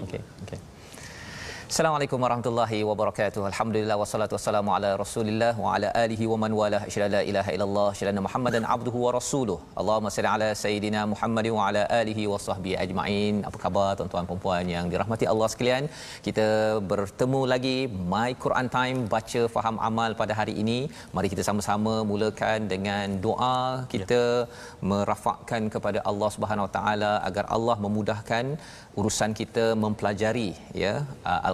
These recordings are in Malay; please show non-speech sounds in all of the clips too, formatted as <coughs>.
Okey. Assalamualaikum warahmatullahi wabarakatuh. Alhamdulillah wassalatu wassalamu ala Rasulillah wa ala alihi wa man wala asyhadu la ilaha illallah asyhadu Muhammadan abduhu wa rasuluh. Allahumma salli ala sayidina Muhammad wa ala alihi wa sahbihi ajma'in. Apa khabar tuan-tuan dan puan yang dirahmati Allah sekalian? Kita bertemu lagi My Quran Time baca faham amal pada hari ini. Mari kita sama-sama mulakan dengan doa kita ya. merafakkan kepada Allah Subhanahu Wa Taala agar Allah memudahkan urusan kita mempelajari ya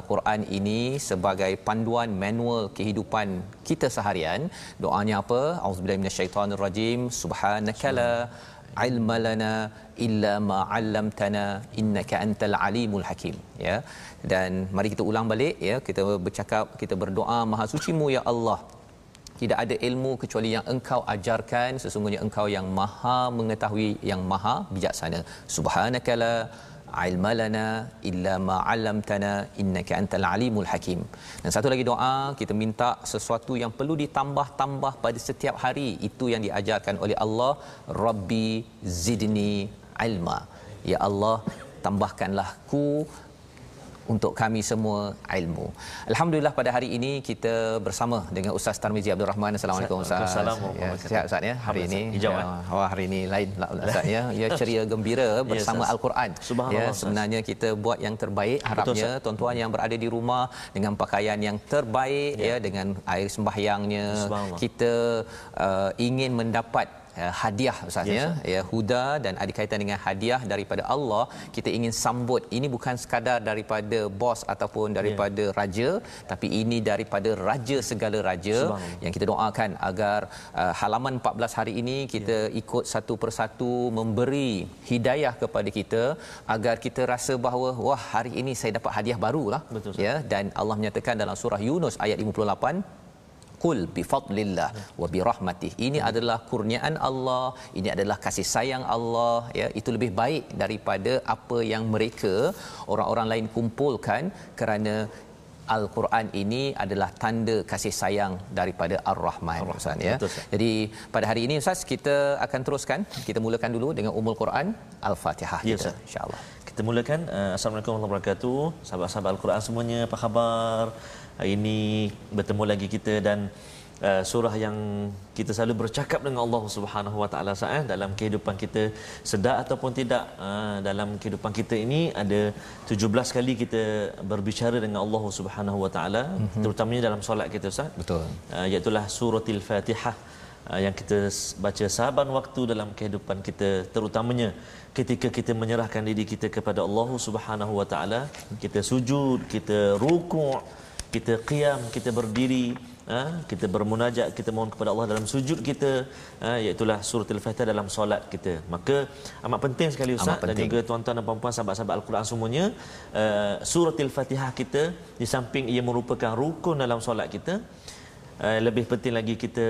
al-Quran ini sebagai panduan manual kehidupan kita seharian. Doanya apa? Auzubillahi minasyaitonirrajim. Subhanakala ilma lana illa ma 'allamtana innaka antal alimul hakim ya dan mari kita ulang balik ya kita bercakap kita berdoa maha sucimu ya Allah tidak ada ilmu kecuali yang engkau ajarkan sesungguhnya engkau yang maha mengetahui yang maha bijaksana subhanakala ilma lana illa ma 'allamtana innaka antal alimul hakim. Dan satu lagi doa kita minta sesuatu yang perlu ditambah-tambah pada setiap hari itu yang diajarkan oleh Allah Rabbi zidni ilma. Ya Allah tambahkanlah ku untuk kami semua ilmu. Alhamdulillah pada hari ini kita bersama dengan Ustaz Tarmizi Abdul Rahman. Assalamualaikum Ustaz. Assalamualaikum. Ya, sihat Ustaz ya hari ini. Ya, oh, hari ini lain lah Ustaz ya. Ya <laughs> ceria gembira bersama ya, Al-Quran. Ya sebenarnya kita buat yang terbaik harapnya Betul, tuan-tuan yang berada di rumah dengan pakaian yang terbaik ya, ya dengan air sembahyangnya kita uh, ingin mendapat uh, hadiah ustaz ya. ya huda dan ada kaitan dengan hadiah daripada Allah. Kita ingin sambut. Ini bukan sekadar daripada bos ataupun daripada yeah. raja tapi ini daripada raja segala raja yang kita doakan agar uh, halaman 14 hari ini kita yeah. ikut satu persatu memberi hidayah kepada kita agar kita rasa bahawa wah hari ini saya dapat hadiah barulah. Betul, ya dan Allah menyatakan dalam surah Yunus ayat 58 Qul bi fadlillah wa bi rahmatih. Ini adalah kurniaan Allah, ini adalah kasih sayang Allah, ya. Itu lebih baik daripada apa yang mereka orang-orang lain kumpulkan kerana Al-Quran ini adalah tanda kasih sayang daripada Ar-Rahman. Ustaz ya. Betul, Jadi pada hari ini Ustaz kita akan teruskan kita mulakan dulu dengan Ummul Quran Al-Fatihah ya, kita insya-Allah. Kita mulakan uh, Assalamualaikum warahmatullahi wabarakatuh. Sahabat-sahabat Al-Quran semuanya apa khabar? Hari ini bertemu lagi kita dan uh, surah yang kita selalu bercakap dengan Allah Subhanahu Wa Taala saat dalam kehidupan kita sedar ataupun tidak uh, dalam kehidupan kita ini ada 17 kali kita berbicara dengan Allah Subhanahu Wa Taala mm-hmm. terutamanya dalam solat kita Ustaz. Betul. Uh, iaitu suratul Fatihah uh, yang kita baca saban waktu dalam kehidupan kita terutamanya ketika kita menyerahkan diri kita kepada Allah Subhanahu Wa Taala kita sujud kita rukuk kita qiyam kita berdiri ha, kita bermunajat kita mohon kepada Allah dalam sujud kita ha, iaitu surah al-fatihah dalam solat kita. Maka amat penting sekali ustaz dan juga tuan-tuan dan puan-puan sahabat-sahabat al-Quran semuanya uh, surah al-fatihah kita di samping ia merupakan rukun dalam solat kita uh, lebih penting lagi kita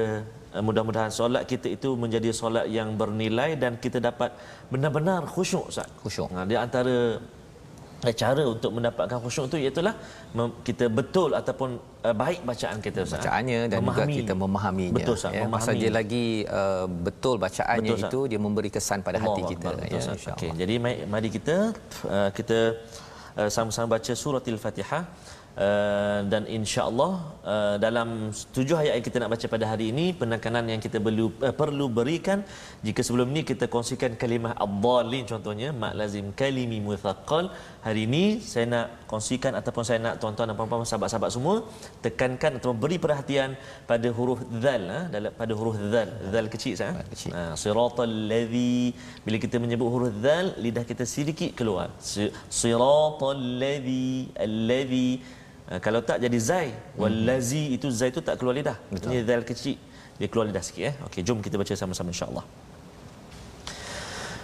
uh, mudah-mudahan solat kita itu menjadi solat yang bernilai dan kita dapat benar-benar khusyuk ustaz. Khusyuk. Ha, di antara cara untuk mendapatkan khusyuk itu iaitu kita betul ataupun uh, baik bacaan kita Ustaz. Bacaannya dan memahami. juga kita memahaminya. Betul Ustaz, ya, memahami. Masa dia lagi uh, betul bacaannya betul, itu dia memberi kesan pada Allah hati kita betul, ya Okey, jadi mari kita uh, kita uh, sama-sama baca surah Al-Fatihah Uh, dan insya-Allah uh, dalam tujuh ayat yang kita nak baca pada hari ini penekanan yang kita perlu uh, perlu berikan jika sebelum ini kita kongsikan kalimah ad-dallin contohnya mak lazim kalimi muthaqqal hari ini saya nak kongsikan ataupun saya nak tuan-tuan dan puan-puan sahabat-sahabat semua tekankan atau beri perhatian pada huruf dzal ha, dalam pada huruf dzal dzal kecil sah ha, siratal ladzi bila kita menyebut huruf dzal lidah kita sedikit keluar. Siratal ladzi alladzi. Uh, kalau tak jadi zai wallazi hmm. itu zai itu tak keluar lidah. Betul. ini zal kecil. Dia keluar lidah sikit eh okey jom kita baca sama-sama insyaallah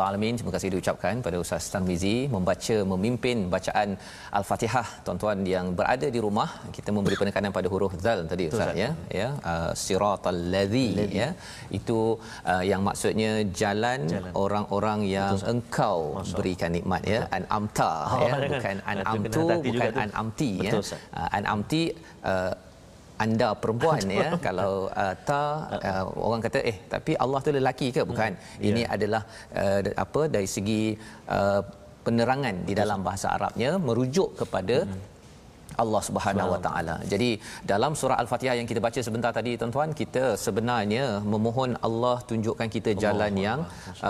Rabbal alamin. Terima kasih diucapkan pada Ustaz Tarmizi membaca memimpin bacaan Al-Fatihah tuan-tuan yang berada di rumah. Kita memberi penekanan pada huruf zal tadi Ustaz ya. Ya, uh, siratal ladzi ya. Itu uh, yang maksudnya jalan, Jalan. orang-orang yang Betul, Ustaz. engkau Masya berikan nikmat ya. An'amta Oh, ya, <laughs> bukan hati juga bukan tu. an'amti ya. Betul, Ustaz. Uh, an'amti uh, anda perempuan ya kalau uh, ta uh, orang kata eh tapi Allah tu lelaki ke bukan Hmm. ini Ya. adalah uh, apa dari segi uh, penerangan di dalam bahasa Arabnya merujuk kepada Hmm. Allah Subhanahu Wa Taala. Jadi dalam surah Al-Fatihah yang kita baca sebentar tadi tuan-tuan, kita sebenarnya memohon Allah tunjukkan kita jalan yang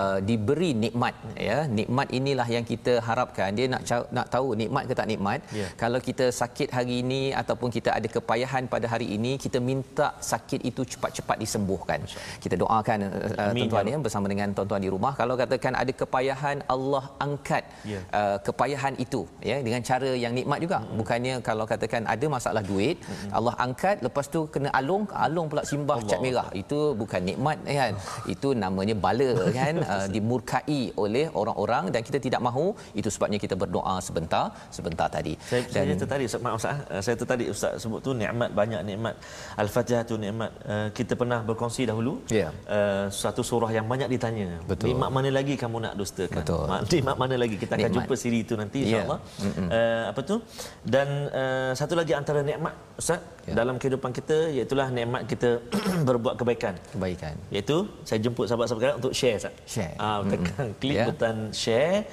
uh, diberi nikmat ya. Nikmat inilah yang kita harapkan. Dia nak nak tahu nikmat ke tak nikmat. Ya. Kalau kita sakit hari ini ataupun kita ada kepayahan pada hari ini, kita minta sakit itu cepat-cepat disembuhkan. Kita doakan uh, Amin, tuan-tuan ya ya bersama dengan tuan-tuan di rumah. Kalau katakan ada kepayahan, Allah angkat Ya. uh, kepayahan itu ya dengan cara yang nikmat juga. Hmm. Bukannya kalau katakan ada masalah duit, Allah angkat lepas tu kena alung, alung pula simbah Allah. cat merah. Itu bukan nikmat kan. <laughs> Itu namanya bala <laughs> kan uh, dimurkai oleh orang-orang dan kita tidak mahu. Itu sebabnya kita berdoa sebentar sebentar tadi. Saya, Dan, saya tertarik Ustaz, maaf Ustaz, eh, saya tertarik Ustaz sebut tu nikmat banyak nikmat. Al-Fatihah tu nikmat. Uh, kita pernah berkongsi dahulu Ya. uh, satu surah yang banyak ditanya. Betul. Nikmat mana lagi kamu nak dustakan? Betul. Ma- <laughs> Nikmat mana lagi kita akan Nikmat. jumpa siri itu nanti Ya. insya-Allah. Uh, apa tu? Dan uh, satu lagi antara nikmat Ustaz Ya. dalam kehidupan kita iaitu nikmat kita <clears throat> berbuat kebaikan. Kebaikan. Iaitu saya jemput sahabat-sahabat untuk share Ustaz. Share. Ah, tekan klik Ya. butang share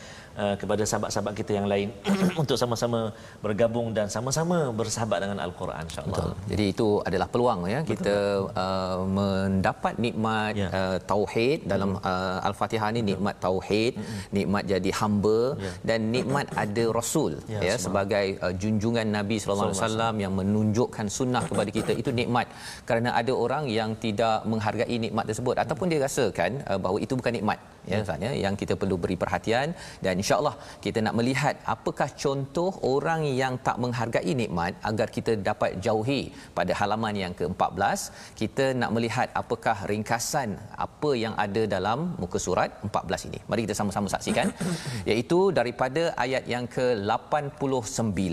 uh, kepada sahabat-sahabat kita yang lain <clears throat> untuk sama-sama bergabung dan sama-sama bersahabat dengan al-Quran insya-Allah. Betul. Jadi itu adalah peluang ya kita uh, mendapat nikmat Ya. uh, tauhid dalam uh, al-Fatihah ni nikmat tauhid, nikmat jadi hamba Ya. dan nikmat ada rasul Ya, ya sebagai uh, junjungan Nabi sallallahu alaihi wasallam yang menunjukkan sunnah kepada kita itu nikmat. Kerana ada orang yang tidak menghargai nikmat tersebut ataupun dia rasakan uh, bahawa itu bukan nikmat ya Ustaz ya yang kita perlu beri perhatian dan insyaallah kita nak melihat apakah contoh orang yang tak menghargai nikmat agar kita dapat jauhi pada halaman yang ke-14. Kita nak melihat apakah ringkasan apa yang ada dalam muka surat 14 ini. Mari kita sama-sama saksikan. <coughs> Iaitu daripada ayat yang ke-89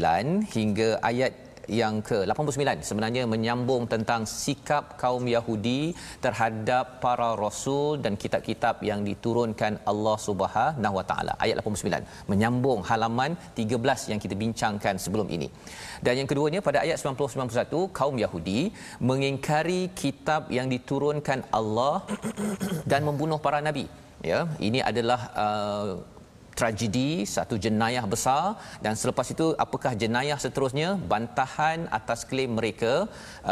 hingga ayat yang ke-89 sebenarnya menyambung tentang sikap kaum Yahudi terhadap para rasul dan kitab-kitab yang diturunkan Allah Subhanahu Wa Taala. Ayat 89 menyambung halaman 13 yang kita bincangkan sebelum ini. Dan yang keduanya pada ayat 90-91 kaum Yahudi mengingkari kitab yang diturunkan Allah dan membunuh para nabi. Ya, ini adalah uh, tragedi satu jenayah besar dan selepas itu apakah jenayah seterusnya? Bantahan atas klaim mereka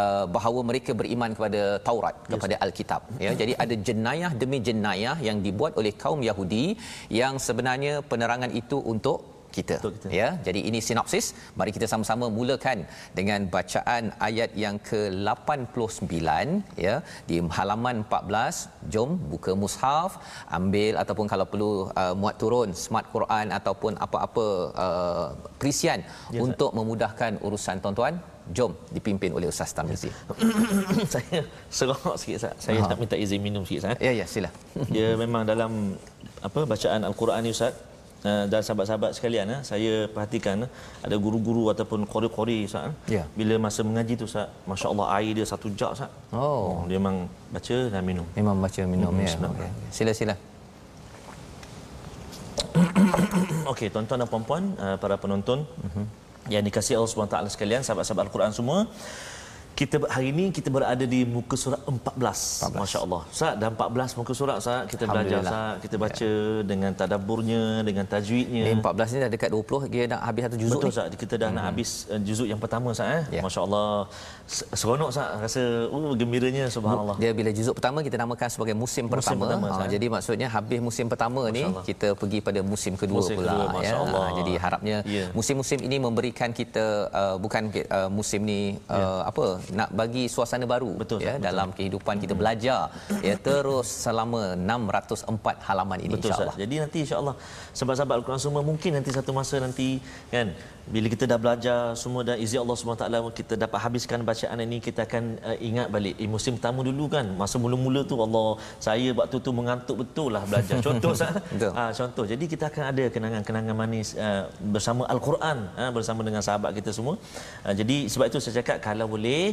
uh, bahawa mereka beriman kepada Taurat kepada Alkitab. Ya jadi ada jenayah demi jenayah yang dibuat oleh kaum Yahudi yang sebenarnya penerangan itu untuk kita. Kita. ya jadi ini sinopsis mari kita sama-sama mulakan dengan bacaan ayat yang ke-89 ya di halaman 14 jom buka mushaf ambil ataupun kalau perlu uh, muat turun smart Quran ataupun apa-apa uh, perisian Ya, untuk memudahkan urusan tuan-tuan jom dipimpin oleh Ustaz Tarmizi. <coughs> saya serok sikit Ustaz. Saya Ha. nak minta izin minum sikit Ustaz. Ya ya sila. Dia memang dalam apa bacaan al-Quran ni Ustaz uh, dan sahabat-sahabat sekalian eh, saya perhatikan eh, ada guru-guru ataupun qori-qori Ustaz. eh, Ya. Bila masa mengaji tu Ustaz, masya-Allah air dia satu jug Ustaz. Oh, Dia memang baca dan minum. memang baca minum Hmm, ya. bismillah. Okey. Sila sila. <coughs> Okey, tuan-tuan dan puan-puan, uh, para penonton Mhm. yang dikasihi Allah SWT sekalian, sahabat-sahabat Al-Quran semua. Kita hari ini kita berada di muka surat 14. 14. Masya-Allah. Ustaz dah 14 muka surat Ustaz kita belajar Ustaz, kita baca ya. dengan tadabburnya, dengan tajwidnya. Ini 14 ni dah dekat 20 dia nak habis satu juzuk Betul Ustaz, kita dah hmm. nak habis uh, juzuk yang pertama Ustaz eh. Ya. Masya-Allah. Seronok Ustaz, rasa uh, gembiranya subhanallah. Dia bila juzuk pertama kita namakan sebagai musim, musim pertama. pertama ha, jadi maksudnya habis musim pertama ni kita pergi pada musim kedua musim pula kedua, ya. Ha, jadi harapnya ya. musim-musim ini memberikan kita uh, bukan uh, musim ni uh, ya. apa nak bagi suasana baru betul, ya betul. dalam kehidupan kita belajar ya terus selama 604 halaman ini insyaallah. Jadi nanti insyaallah sahabat-sahabat Al-Quran semua mungkin nanti satu masa nanti kan bila kita dah belajar semua dan izin Allah SWT kita dapat habiskan bacaan ini kita akan uh, ingat balik eh, musim pertama dulu kan masa mula-mula tu Allah saya waktu tu mengantuk betul lah belajar. <laughs> Contoh ha, contoh. Jadi kita akan ada kenangan-kenangan manis uh, bersama Al-Quran uh, bersama dengan sahabat kita semua. Uh, jadi sebab itu saya cakap kalau boleh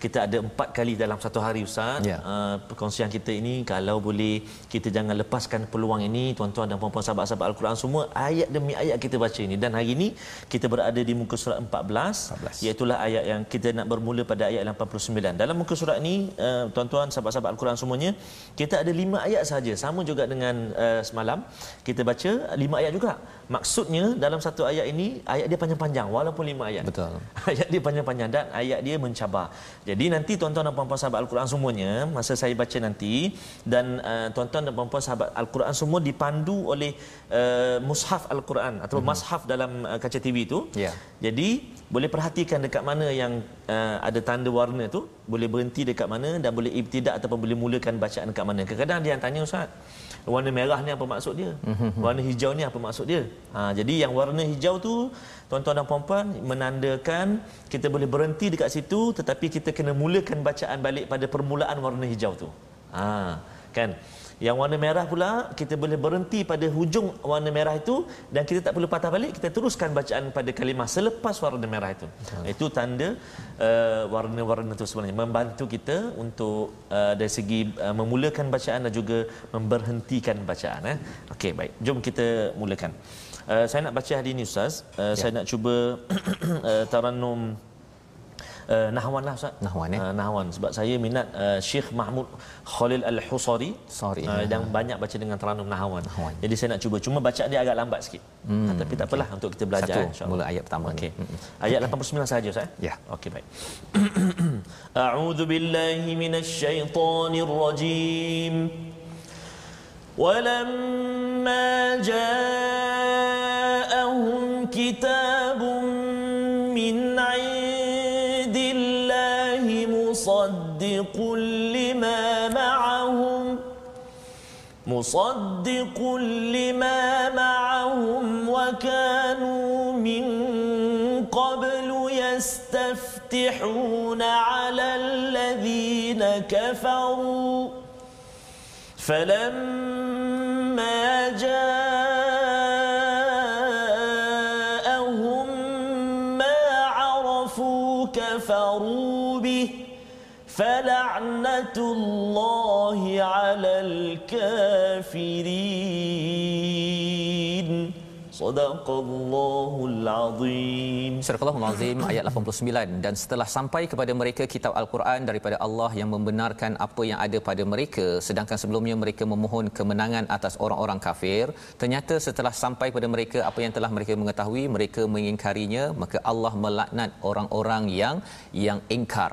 kita ada empat kali dalam satu hari Ustaz. Ya. uh, perkongsian kita ini kalau boleh kita jangan lepaskan peluang ini tuan-tuan dan puan-puan sahabat-sahabat Al-Quran semua ayat demi ayat kita baca ini. Dan hari ini kita berada di muka surat 14, 14. iaitu ayat yang kita nak bermula pada ayat 89 dalam muka surat ini uh, tuan-tuan sahabat-sahabat Al-Quran semuanya kita ada lima ayat saja sama juga dengan uh, semalam kita baca lima ayat juga. Maksudnya dalam satu ayat ini ayat dia panjang-panjang walaupun lima ayat. Betul. <laughs> Ayat dia panjang-panjang dan ayat dia mencabar jadi nanti tuan-tuan dan puan-puan sahabat Al-Quran semuanya masa saya baca nanti dan uh, tuan-tuan dan puan-puan sahabat Al-Quran semua dipandu oleh uh, mushaf Al-Quran atau mm-hmm. mushaf dalam uh, kaca TV itu. Yeah. Jadi boleh perhatikan dekat mana yang uh, ada tanda warna tu, boleh berhenti dekat mana dan boleh ibtidak ataupun boleh mulakan bacaan dekat mana. Kadang-kadang dia yang tanya ustaz, warna merah ni apa maksud dia? Mm-hmm. Warna hijau ni apa maksud dia? Ha, jadi yang warna hijau tu tuan-tuan dan puan-puan menandakan kita boleh berhenti dekat situ tetapi kita kena mulakan bacaan balik pada permulaan warna hijau tu. Ha, kan? Yang warna merah pula kita boleh berhenti pada hujung warna merah itu dan kita tak perlu patah balik kita teruskan bacaan pada kalimah selepas warna merah itu. Betul. Itu tanda uh, warna-warna itu sebenarnya membantu kita untuk uh, dari segi uh, memulakan bacaan dan juga memberhentikan bacaan eh. Okey baik. Jom kita mulakan. Uh, saya nak baca hari ini Ustaz. Uh, ya. Saya nak cuba uh, <clears throat> Tarannum uh, Nahwan lah Ustaz. Nahwan eh? Uh, Nahwan. Sebab saya minat uh, Syekh Mahmud Khalil Al-Husari. Sorry. Uh, yang ya. banyak baca dengan Tarannum Nahwan. Nahwan. Jadi saya nak cuba. Cuma baca dia agak lambat sikit. Hmm, uh, tapi tak apalah okay. untuk kita belajar. Satu, mula ayat pertama okay. ni. Ayat 89 sahaja Ustaz. Ya. Okey baik. <clears throat> A'udzu billahi minasy syaithanir rajim. ولما جاءهم كتاب مصدق لما معهم مصدق لما معهم وكانوا من قبل يستفتحون على الذين كفروا. فلما جاءهم الكافرين Sadaqallahul Azim. Surah Al-Azim ayat 89 dan setelah sampai kepada mereka kitab Al-Quran daripada Allah yang membenarkan apa yang ada pada mereka sedangkan sebelumnya mereka memohon kemenangan atas orang-orang kafir ternyata setelah sampai pada mereka apa yang telah mereka mengetahui mereka mengingkarinya maka Allah melaknat orang-orang yang yang ingkar.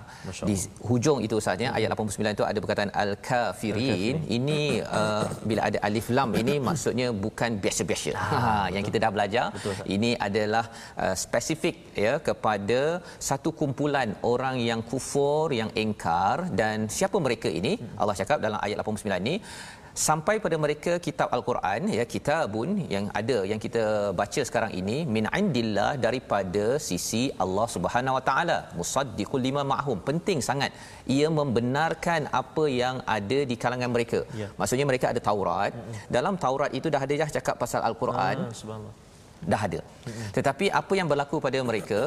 Di hujung itu sahaja ayat 89 itu ada perkataan al-kafirin ini uh, bila ada alif lam ini maksudnya bukan biasa-biasa. Ha yang kita dah belajar. Betul, ini adalah uh, spesifik ya kepada satu kumpulan orang yang kufur yang engkar. Dan siapa mereka ini? Hmm. Allah cakap dalam ayat 89 ini sampai pada mereka kitab al-Quran ya kitabun yang ada yang kita baca sekarang ini min indillah daripada sisi Allah Subhanahu wa taala. Musaddiqul lima ma'hum. Penting sangat. Ia membenarkan apa yang ada di kalangan mereka. Ya. maksudnya mereka ada Taurat. Hmm. dalam Taurat itu dah ada dah cakap pasal al-Quran? Ah, subhanallah. Dah ada. Tetapi apa yang berlaku pada mereka,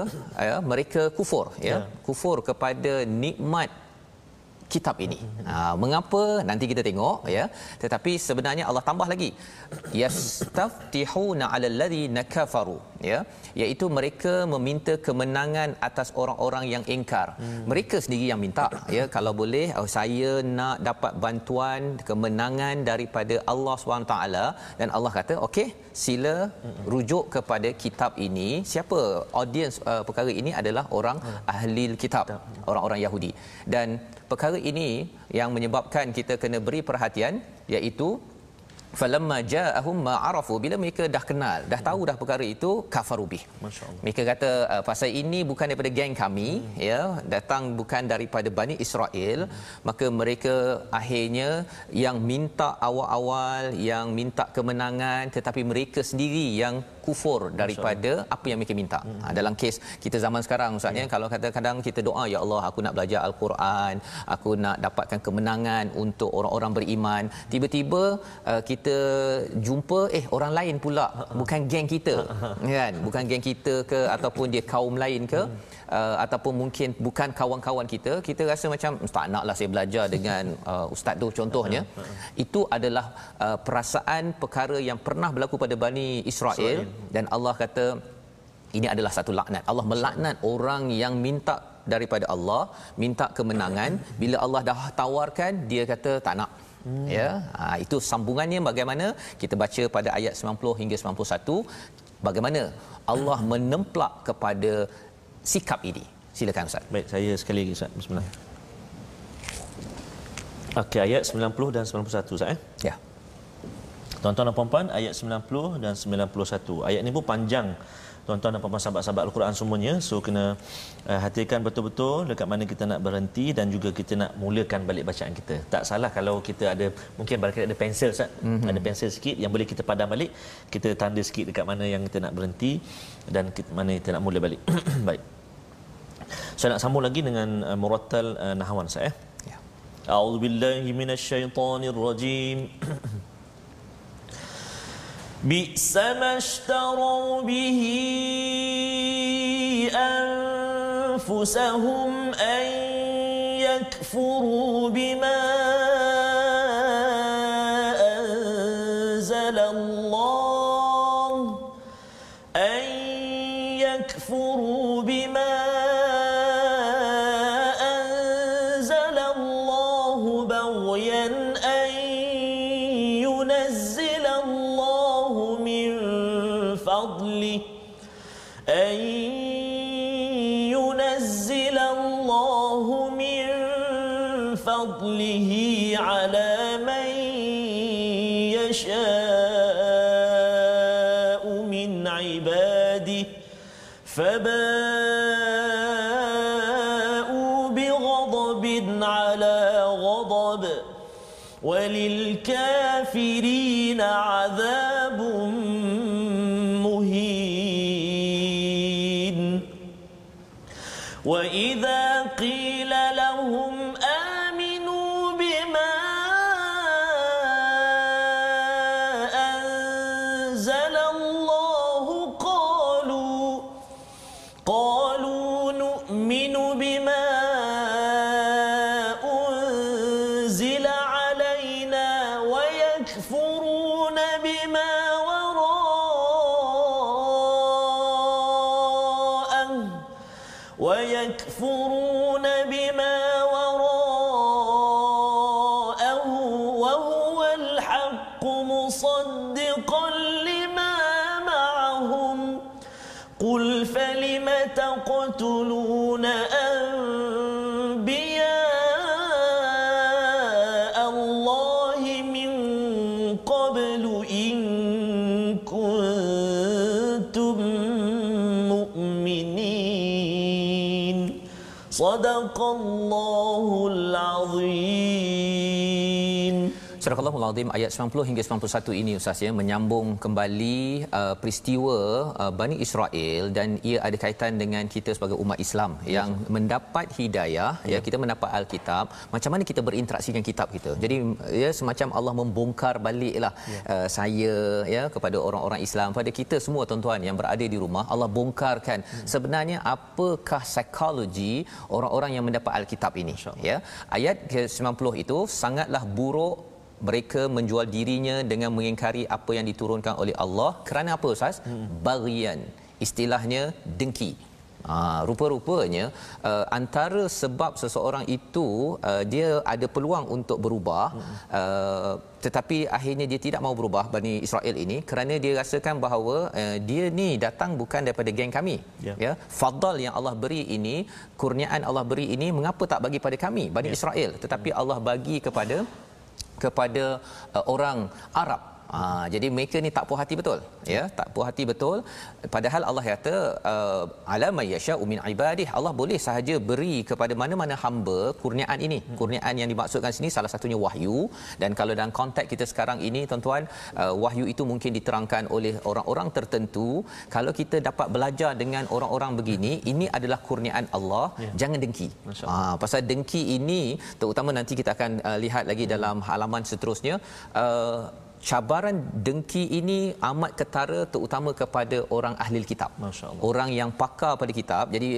ya, mereka kufur, ya, ya. kufur kepada nikmat kitab ini. Ha, mengapa? Nanti kita tengok ya. Tetapi sebenarnya Allah tambah lagi. Yastaftihuna 'alal ladzi nakafaru. Ya iaitu mereka meminta kemenangan atas orang-orang yang ingkar. Hmm. mereka sendiri yang minta ya kalau boleh oh, saya nak dapat bantuan kemenangan daripada Allah SWT dan Allah kata okey sila rujuk kepada kitab ini. Siapa audiens uh, perkara ini adalah orang ahli kitab. orang-orang Yahudi. Dan perkara ini yang menyebabkan kita kena beri perhatian iaitu falamma ja'ahum ma arafu bila mereka dah kenal dah tahu dah perkara itu kafarubih Masya-Allah. mereka kata uh, pasal ini bukan daripada geng kami hmm. ya datang bukan daripada Bani Israel hmm. maka mereka akhirnya yang minta awal-awal yang minta kemenangan tetapi mereka sendiri yang kufur daripada apa yang mereka minta. Hmm. Ha, dalam kes kita zaman sekarang Ustaz ya, kalau kadang-kadang kita doa ya Allah aku nak belajar al-Quran, aku nak dapatkan kemenangan untuk orang-orang beriman. Tiba-tiba uh, kita jumpa eh orang lain pula bukan geng kita. kan? Bukan geng kita ke ataupun dia kaum lain ke? Hmm uh, ataupun mungkin bukan kawan-kawan kita kita rasa macam tak naklah saya belajar dengan <laughs> uh, ustaz tu contohnya. Itu adalah uh, perasaan perkara yang pernah berlaku pada Bani Israel. Dan Allah kata ini adalah satu laknat. Allah melaknat orang yang minta daripada Allah minta kemenangan. <laughs> Bila Allah dah tawarkan dia kata tak nak. Hmm. Ya, ha, itu sambungannya bagaimana kita baca pada ayat 90 hingga 91 bagaimana Allah <clears throat> menemplak kepada sikap ini. Silakan Ustaz. Baik, saya sekali lagi Ustaz. Bismillah. Okey, ayat 90 dan 91 Ustaz eh. Ya. Tuan-tuan dan puan-puan, ayat 90 dan 91. Ayat ini pun panjang. Tuan-tuan dan puan-puan sahabat-sahabat Al-Quran semuanya. So kena uh, hatikan betul-betul dekat mana kita nak berhenti dan juga kita nak mulakan balik bacaan kita. Tak salah kalau kita ada mungkin barangkali ada pensel Ustaz. Mm-hmm. Ada pensel sikit yang boleh kita padam balik. Kita tanda sikit dekat mana yang kita nak berhenti dan kita, mana kita nak mula balik. <coughs> Baik. Saya nak sambung lagi dengan uh, murattal uh, nahwan saya. Ya. A'udzubillahi minasyaitonirrajim. <clears throat> بئس ما اشتروا به أنفسهم أن يكفروا بما Azim ayat 90 hingga 91 ini Ustaz ya menyambung kembali uh, peristiwa uh, Bani Israel dan ia ada kaitan dengan kita sebagai umat Islam ya. yang mendapat hidayah ya. ya kita mendapat Alkitab macam mana kita berinteraksi dengan kitab kita. Jadi ya semacam Allah membongkar baliklah ya. uh, saya ya kepada orang-orang Islam pada kita semua tuan-tuan yang berada di rumah Allah bongkarkan hmm. sebenarnya apakah psikologi orang-orang yang mendapat Alkitab ini ya. Ayat ke-90 itu sangatlah buruk mereka menjual dirinya dengan mengingkari apa yang diturunkan oleh Allah kerana apa ustaz hmm. bagian istilahnya dengki Ha, rupa-rupanya uh, antara sebab seseorang itu uh, dia ada peluang untuk berubah uh, tetapi akhirnya dia tidak mau berubah Bani Israel ini kerana dia rasakan bahawa uh, dia ni datang bukan daripada geng kami Ya. ya fadal yang Allah beri ini kurniaan Allah beri ini mengapa tak bagi pada kami Bani Ya. Israel tetapi Allah bagi kepada kepada uh, orang Arab Ha, jadi mereka ni tak puas hati betul? Ya tak puas hati betul. Padahal Allah kata uh, alamay yasha'u min ibadih. Allah boleh sahaja beri kepada mana-mana hamba kurniaan ini. Kurniaan yang dimaksudkan sini salah satunya wahyu. Dan kalau dalam konteks kita sekarang ini tuan-tuan uh, wahyu itu mungkin diterangkan oleh orang-orang tertentu. Kalau kita dapat belajar dengan orang-orang begini ini adalah kurniaan Allah. Ya. jangan dengki. Ah, pasal dengki ini terutama nanti kita akan uh, lihat lagi dalam halaman seterusnya uh, cabaran dengki ini amat ketara terutama kepada orang ahli kitab. Allah. Orang yang pakar pada kitab. Jadi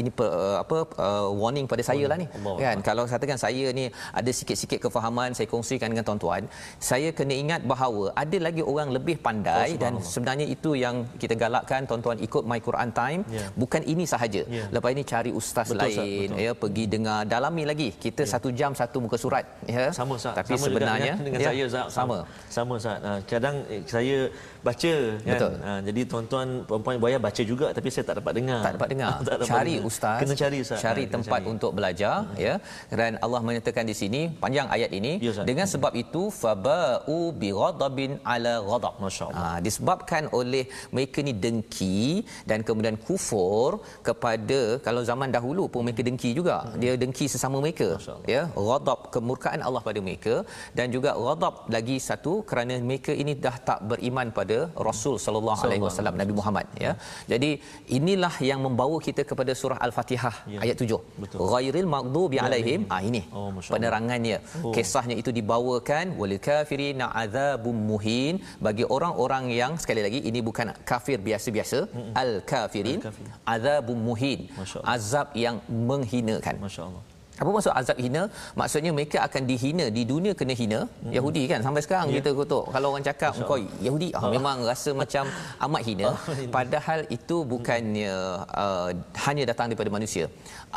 ini pe, uh, apa uh, warning pada saya lah ni. Allah Kan kalau katakan saya ni ada sikit-sikit kefahaman saya kongsikan dengan tuan-tuan, saya kena ingat bahawa ada lagi orang lebih pandai Oh, dan sebenarnya itu yang kita galakkan tuan-tuan ikut My Quran Time. Ya. Bukan ini sahaja. Ya. Lepas ini cari ustaz Betul, lain betul. ya pergi dengar dalami lagi. Kita satu jam satu muka surat ya. sama Tapi sama sebenarnya juga dengan ya, saya sama. sama Ustaz ha, kadang eh, saya baca kan Betul. ha, jadi tuan-tuan puan-puan buaya baca juga tapi saya tak dapat dengar tak dapat dengar. <laughs> tak dapat cari dengar. ustaz. kena cari Ustaz Cari Ha, tempat cari. untuk belajar ya. Dan Allah menyatakan di sini panjang ayat ini Ya, Ustaz. dengan sebab itu faba'u bi ghadabin ala ghadab. Masya-Allah. Ha, disebabkan oleh mereka ni dengki dan kemudian kufur kepada kalau zaman dahulu pun mereka dengki juga. Dia dengki sesama mereka. Ya, ghadab kemurkaan Allah pada mereka dan juga ghadab lagi satu kerana mereka ini dah tak beriman pada Rasul sallallahu alaihi wasallam Nabi Muhammad ya. Jadi inilah yang membawa kita kepada surah Al-Fatihah Ya. ayat 7. Betul. Ghairil maghdubi alaihim. Ah ini. Oh, penerangannya. Oh. Kisahnya itu dibawakan walil kafirina adzabum muhin bagi orang-orang yang sekali lagi ini bukan kafir biasa-biasa al kafirin adzabum muhin. Azab yang menghinakan. masya-Allah Apa maksud azab hina? Maksudnya mereka akan dihina di dunia kena hina. Hmm. Yahudi kan sampai sekarang Ya. kita kutuk. Kalau orang cakap engkau Yahudi, ah, memang rasa macam <laughs> amat hina. Padahal itu bukannya uh, hanya datang daripada manusia.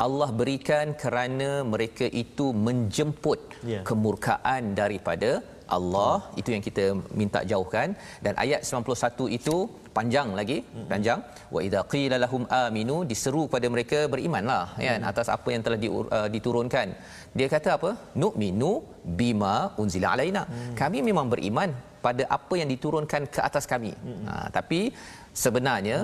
Allah berikan kerana mereka itu menjemput Ya. kemurkaan daripada Allah itu yang kita minta jauhkan. Dan ayat 91 itu panjang lagi panjang. Wa idza qila lahum aminu diseru pada mereka berimanlah kan atas apa yang telah di, uh, diturunkan. Dia kata apa? Nu'minu bima unzila alaina. Kami memang beriman pada apa yang diturunkan ke atas kami. Ha, tapi sebenarnya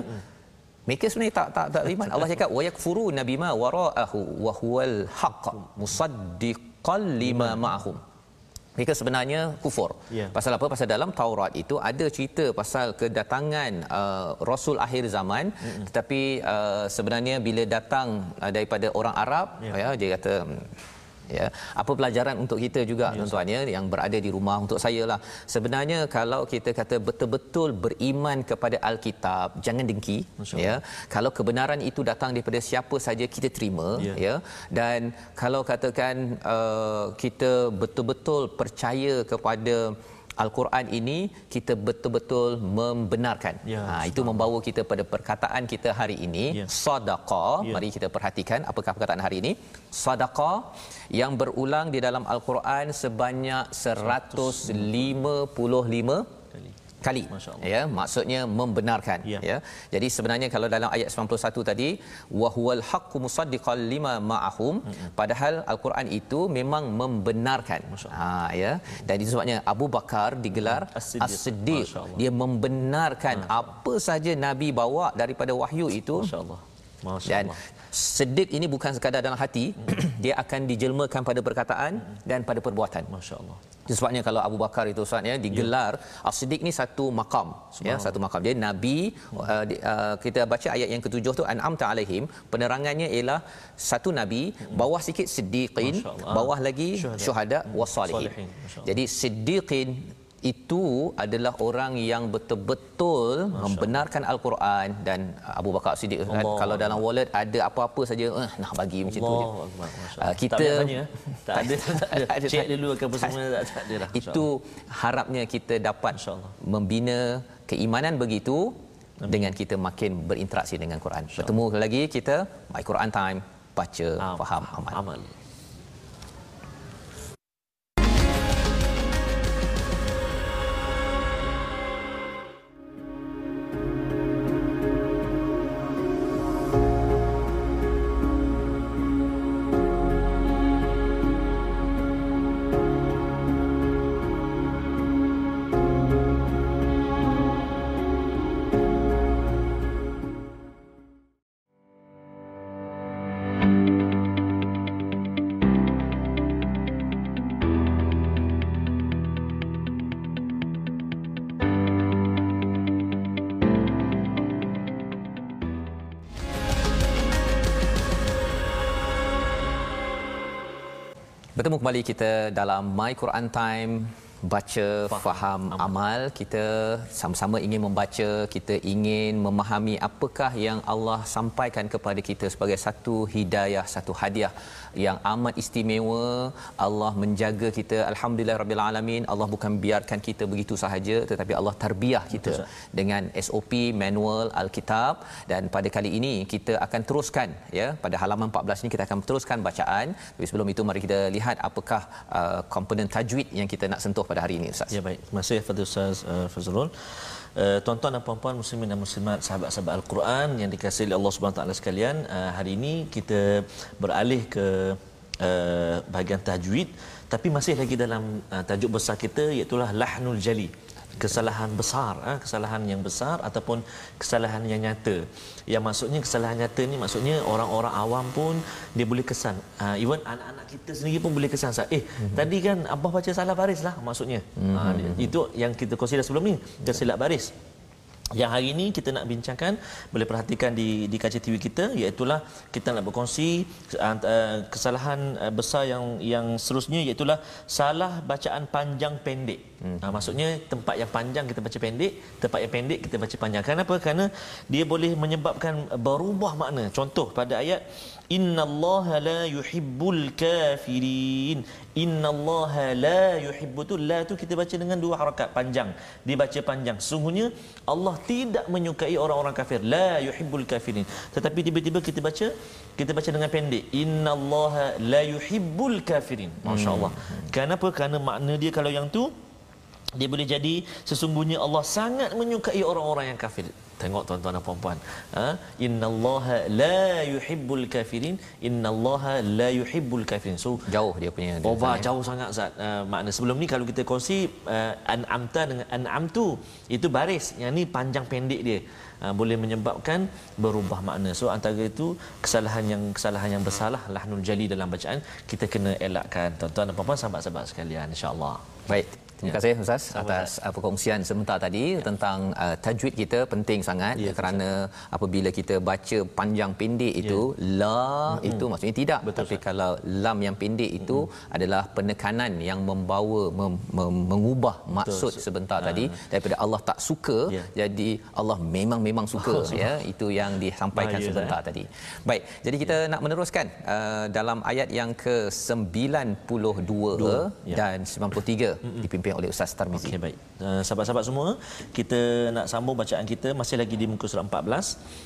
mereka sebenarnya tak tak tak beriman. Allah cakap wa yakfuru nabima wara'ahu wa huwal haqq musaddiqan lima ma'ahum mereka sebenarnya kufur. Ya. Pasal apa? Pasal dalam Taurat itu ada cerita pasal kedatangan uh, rasul akhir zaman mm-hmm. tetapi uh, sebenarnya bila datang uh, daripada orang Arab Ya. ya, dia kata ya. Apa pelajaran untuk kita juga Ya, tuan-tuan ya yang berada di rumah untuk saya lah. Sebenarnya kalau kita kata betul-betul beriman kepada alkitab jangan dengki Masya ya. Kalau kebenaran itu datang daripada siapa saja kita terima Ya. ya. Dan kalau katakan uh, kita betul-betul percaya kepada Al-Quran ini kita betul-betul membenarkan. Ya, ha itu membawa kita pada perkataan kita hari ini Ya. sedekah. Ya. Mari kita perhatikan apakah perkataan hari ini. Sedekah yang berulang di dalam Al-Quran sebanyak 155 kali. Masya Allah. ya maksudnya membenarkan Ya. ya. Jadi sebenarnya kalau dalam ayat 91 tadi wa huwal haqqu musaddiqan lima ma'ahum padahal al-Quran itu memang membenarkan. Masya ha ya. Dan itu sebabnya Abu Bakar digelar As-Siddiq. as-siddiq. Masya Allah. dia membenarkan apa saja nabi bawa daripada wahyu itu. masya-Allah. Masya dan Allah siddiq ini bukan sekadar dalam hati <clears throat> dia akan dijelmakan pada perkataan dan pada perbuatan. masya-Allah. itu sebabnya kalau Abu Bakar itu Ustaz ya digelar ya. As-Siddiq ni satu makam ya satu makam dia nabi uh, di, uh, kita baca ayat yang ketujuh tu an'amta alaihim penerangannya ialah satu nabi bawah sikit siddiqin bawah lagi Syuhada. syuhada wasalihin jadi siddiqin itu adalah orang yang betul-betul membenarkan al-Quran dan Abu Bakar Siddiq kan Allah. kalau dalam wallet ada apa-apa saja eh, nak bagi macam tu je. Masya Allah. kita tak payah tanya, tak <laughs> ada tak ada ada, cek dulu akan bersama tak tak ada Masya itu harapnya kita dapat membina keimanan begitu dengan kita makin berinteraksi dengan Quran. Bertemu lagi kita My Quran Time baca Ah, faham amal. amal. Bertemu kembali kita dalam My Quran Time baca faham, amal. kita sama-sama ingin membaca kita ingin memahami apakah yang Allah sampaikan kepada kita sebagai satu hidayah satu hadiah yang amat istimewa. Allah menjaga kita. Alhamdulillah rabbil alamin. Allah bukan biarkan kita begitu sahaja tetapi Allah tarbiyah kita Betul, dengan SOP manual alkitab. Dan pada kali ini kita akan teruskan ya. Pada halaman 14 ini kita akan teruskan bacaan. Tapi sebelum itu mari kita lihat apakah uh, komponen tajwid yang kita nak sentuh pada hari ini ustaz Ya baik. Terima kasih kepada Ustaz uh, Fazrul. Uh, tuan-tuan dan puan-puan muslimin dan muslimat sahabat-sahabat Al-Quran yang dikasihi Allah Subhanahu taala sekalian, uh, hari ini kita beralih ke uh, bahagian tajwid tapi masih lagi dalam uh, tajuk besar kita iaitu lahnul jali kesalahan besar ha? kesalahan yang besar ataupun kesalahan yang nyata yang maksudnya kesalahan nyata ni maksudnya orang-orang awam pun dia boleh kesan uh, even anak-anak kita sendiri pun boleh kesan eh mm-hmm. tadi kan abah baca salah baris lah maksudnya mm-hmm. uh, itu yang kita consider sebelum ni tersilap baris yang hari ini kita nak bincangkan boleh perhatikan di di kaca TV kita iaitu kita nak berkongsi uh, kesalahan uh, besar yang yang seterusnya iaitu salah bacaan panjang pendek. Hmm. Uh, maksudnya tempat yang panjang kita baca pendek, tempat yang pendek kita baca panjang. Kenapa? Kerana dia boleh menyebabkan berubah makna. Contoh pada ayat innallaha la yuhibbul kafirin innallaha la yuhibbu tu la tu kita baca dengan dua harakat panjang. Dibaca panjang. Sungguhnya Allah tidak menyukai orang-orang kafir. La yuhibbul kafirin. Tetapi tiba-tiba kita baca kita baca dengan pendek. Innallaha la yuhibbul kafirin. Masyaallah. Hmm. kenapa? Kerana makna dia kalau yang tu dia boleh jadi sesungguhnya Allah sangat menyukai orang-orang yang kafir tengok tuan-tuan dan puan-puan. Ha? Innallaha la yuhibbul kafirin. Innallaha la yuhibbul kafirin. So jauh dia punya oh bah, jauh sangat zat uh, makna sebelum ni kalau kita kongsi uh, an'amta dengan an'amtu itu baris. Yang ni panjang pendek dia. Uh, boleh menyebabkan berubah makna. So antara itu kesalahan yang kesalahan yang besarlah lahnul jali dalam bacaan kita kena elakkan. Tuan-tuan dan puan-puan sahabat-sahabat sekalian insyaallah. Baik Terima kasih Ustaz atas uh, perkongsian sebentar tadi ya. tentang uh, tajwid kita penting sangat ya, kerana betul. apabila kita baca panjang pendek itu ya. la hmm. itu maksudnya tidak betul, tapi Ustaz. kalau lam yang pendek itu hmm. adalah penekanan yang membawa mem, mem, mengubah maksud betul, sebentar ha. tadi daripada Allah tak suka ya. jadi Allah memang memang suka oh, <laughs> ya itu yang disampaikan Bahaya, sebentar ya. tadi. Baik jadi kita ya. nak meneruskan uh, dalam ayat yang ke 92 Dua. Ya. dan 93 hmm. dipimpin dipimpin oleh Ustaz Tarmizi. Okey baik. Uh, sahabat-sahabat semua, kita nak sambung bacaan kita masih lagi di muka surat 14.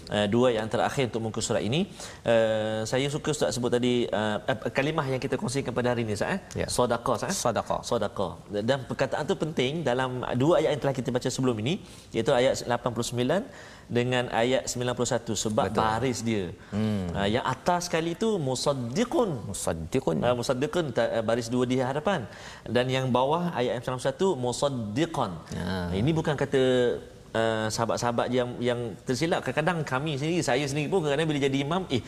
Uh, dua yang terakhir untuk muka surat ini. Uh, saya suka Ustaz sebut tadi uh, kalimah yang kita kongsikan pada hari ini Ustaz eh. Ya. Sedekah Ustaz. Sedekah. Sedekah. Dan perkataan itu penting dalam dua ayat yang telah kita baca sebelum ini iaitu ayat 89 dengan ayat 91 sebab Betul. baris dia. Hmm. Uh, yang atas sekali itu musaddiqun. Musaddiqun. Uh, musaddiqun baris dua di hadapan. Dan yang bawah ayat 91 musaddiqan. Ya. Ini bukan kata uh, sahabat-sahabat yang yang tersilap kadang-kadang kami sendiri saya sendiri pun kadang-kadang bila jadi imam eh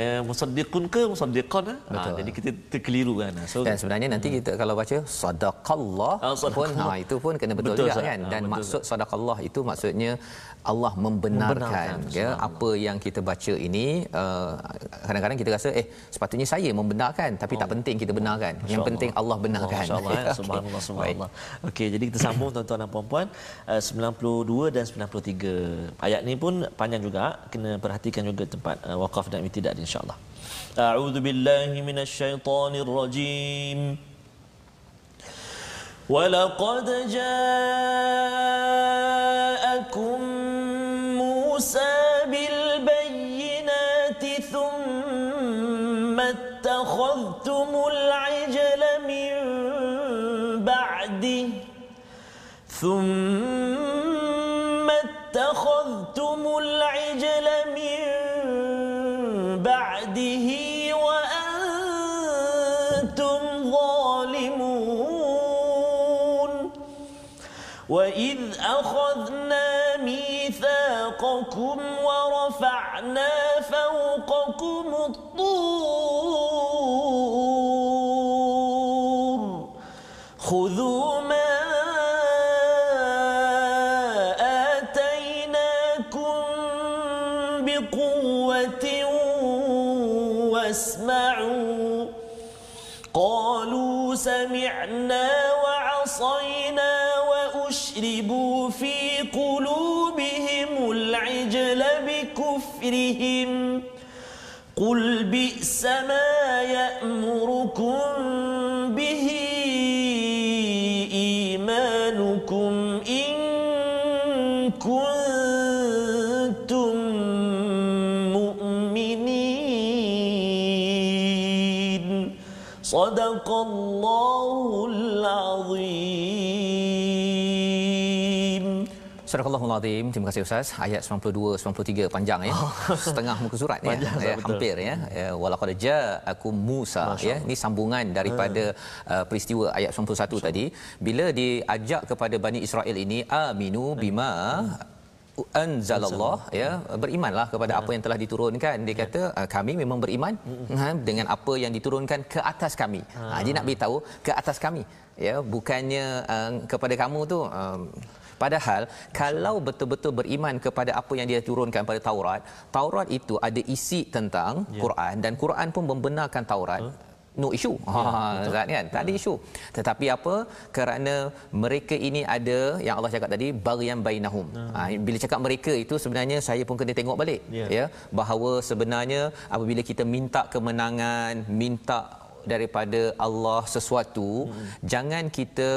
uh, musaddiqun ke musaddiqan eh? ha, jadi kita terkeliru kan so dan sebenarnya nanti hmm. kita kalau baca sadaqallah uh, pun ha itu pun kena betul, betul juga kan dan ha, maksud sadaqallah itu maksudnya Allah membenarkan, membenarkan ya apa yang kita baca ini uh, kadang-kadang kita rasa eh sepatutnya saya membenarkan tapi oh. tak penting kita benarkan. Oh. yang penting Allah benarkan. Oh, masyaallah <laughs> ya. subhanallah subhanallah. Okey jadi kita sambung tuan-tuan dan puan-puan. Uh, 92 dan 93 ayat ni pun panjang juga. Kena perhatikan juga tempat uh, waqaf dan tidak insyaallah. A'udzu billahi minasyaitonir rajim ولقد جاءكم موسى بالبينات ثم اتخذتم العجل من بعده ثم اتخذتم العجل من بعده وأنتم ظالمون وإذ أخذنا ميثاقكم ورفعنا فوقكم الطور خذوا Azim. Terima kasih Ustaz. Ayat 92 93 panjang ya. <laughs> Setengah muka surat ya. Panjang, ya hampir ya. ya walaqad ja'akum Musa ya. Ini sambungan daripada uh, peristiwa ayat 91 tadi. Bila diajak kepada Bani Israel ini aminu bima anzalallah. ya berimanlah kepada apa yang telah diturunkan. Dia kata "Ah, kami memang beriman ha, dengan apa yang diturunkan ke atas kami. Ha, dia nak beritahu ke atas kami ya. Bukannya uh, kepada kamu tu um, Padahal kalau betul-betul beriman kepada apa yang dia turunkan pada Taurat, Taurat itu ada isi tentang Ya. Quran dan Quran pun membenarkan Taurat. No issue. Ha Zat kan? Tak ada isu. Tetapi apa? Kerana mereka ini ada yang Allah cakap tadi barian bainahum. Ha bila cakap mereka itu sebenarnya saya pun kena tengok balik Ya. ya bahawa sebenarnya apabila kita minta kemenangan, minta daripada Allah sesuatu hmm. jangan kita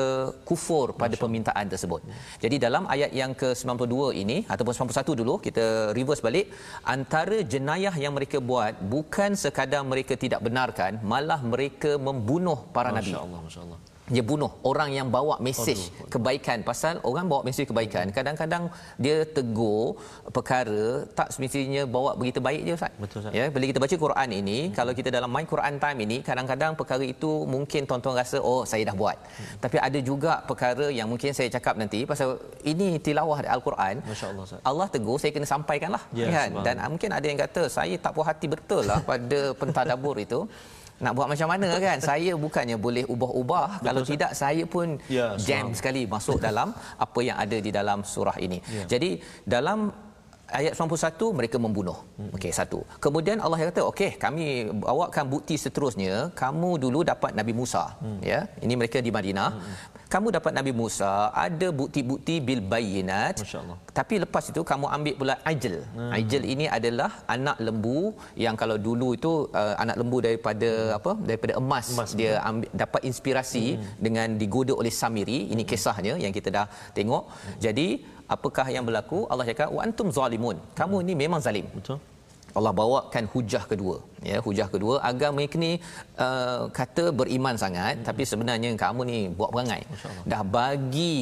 kufur pada permintaan tersebut. Jadi dalam ayat yang ke-92 ini ataupun 91 dulu kita reverse balik antara jenayah yang mereka buat bukan sekadar mereka tidak benarkan malah mereka membunuh para nabi Masya Allah, Masya Allah. Dia bunuh orang yang bawa mesej Aduh. kebaikan pasal orang bawa mesej kebaikan kadang-kadang dia tegur perkara tak semestinya bawa berita baik je ustaz Betul, Ustaz. ya bila kita baca Quran ini hmm. kalau kita dalam my Quran time ini kadang-kadang perkara itu mungkin tuan-tuan rasa oh saya dah buat hmm. tapi ada juga perkara yang mungkin saya cakap nanti pasal ini tilawah al-Quran Masya Allah, Ustaz. Allah tegur saya kena sampaikanlah Ya, kan dan mungkin ada yang kata saya tak puas hati betul lah pada pentadabur itu <laughs> nak buat macam mana kan? <laughs> Saya bukannya boleh ubah-ubah. Kalau tidak saya pun Ya, jam sekali masuk dalam apa yang ada di dalam surah ini. Ya. jadi dalam ayat 91 mereka membunuh okey satu kemudian Allah kata okey kami bawakan bukti seterusnya kamu dulu dapat Nabi Musa ya ini mereka di Madinah kamu dapat Nabi Musa ada bukti-bukti bil Allah. tapi lepas itu kamu ambil pula ajl. Hmm. Ajl ini adalah anak lembu yang kalau dulu itu uh, anak lembu daripada apa? daripada emas, Emas, dia ambil dapat inspirasi hmm. dengan digoda oleh Samiri. Ini kisahnya yang kita dah tengok. Hmm. Jadi apakah yang berlaku? Allah cakap wa antum zalimun. Kamu ini memang zalim. Betul? Allah bawakan hujah kedua ya hujah kedua agar mereka ni uh, kata beriman sangat hmm. tapi sebenarnya kamu ni buat perangai dah bagi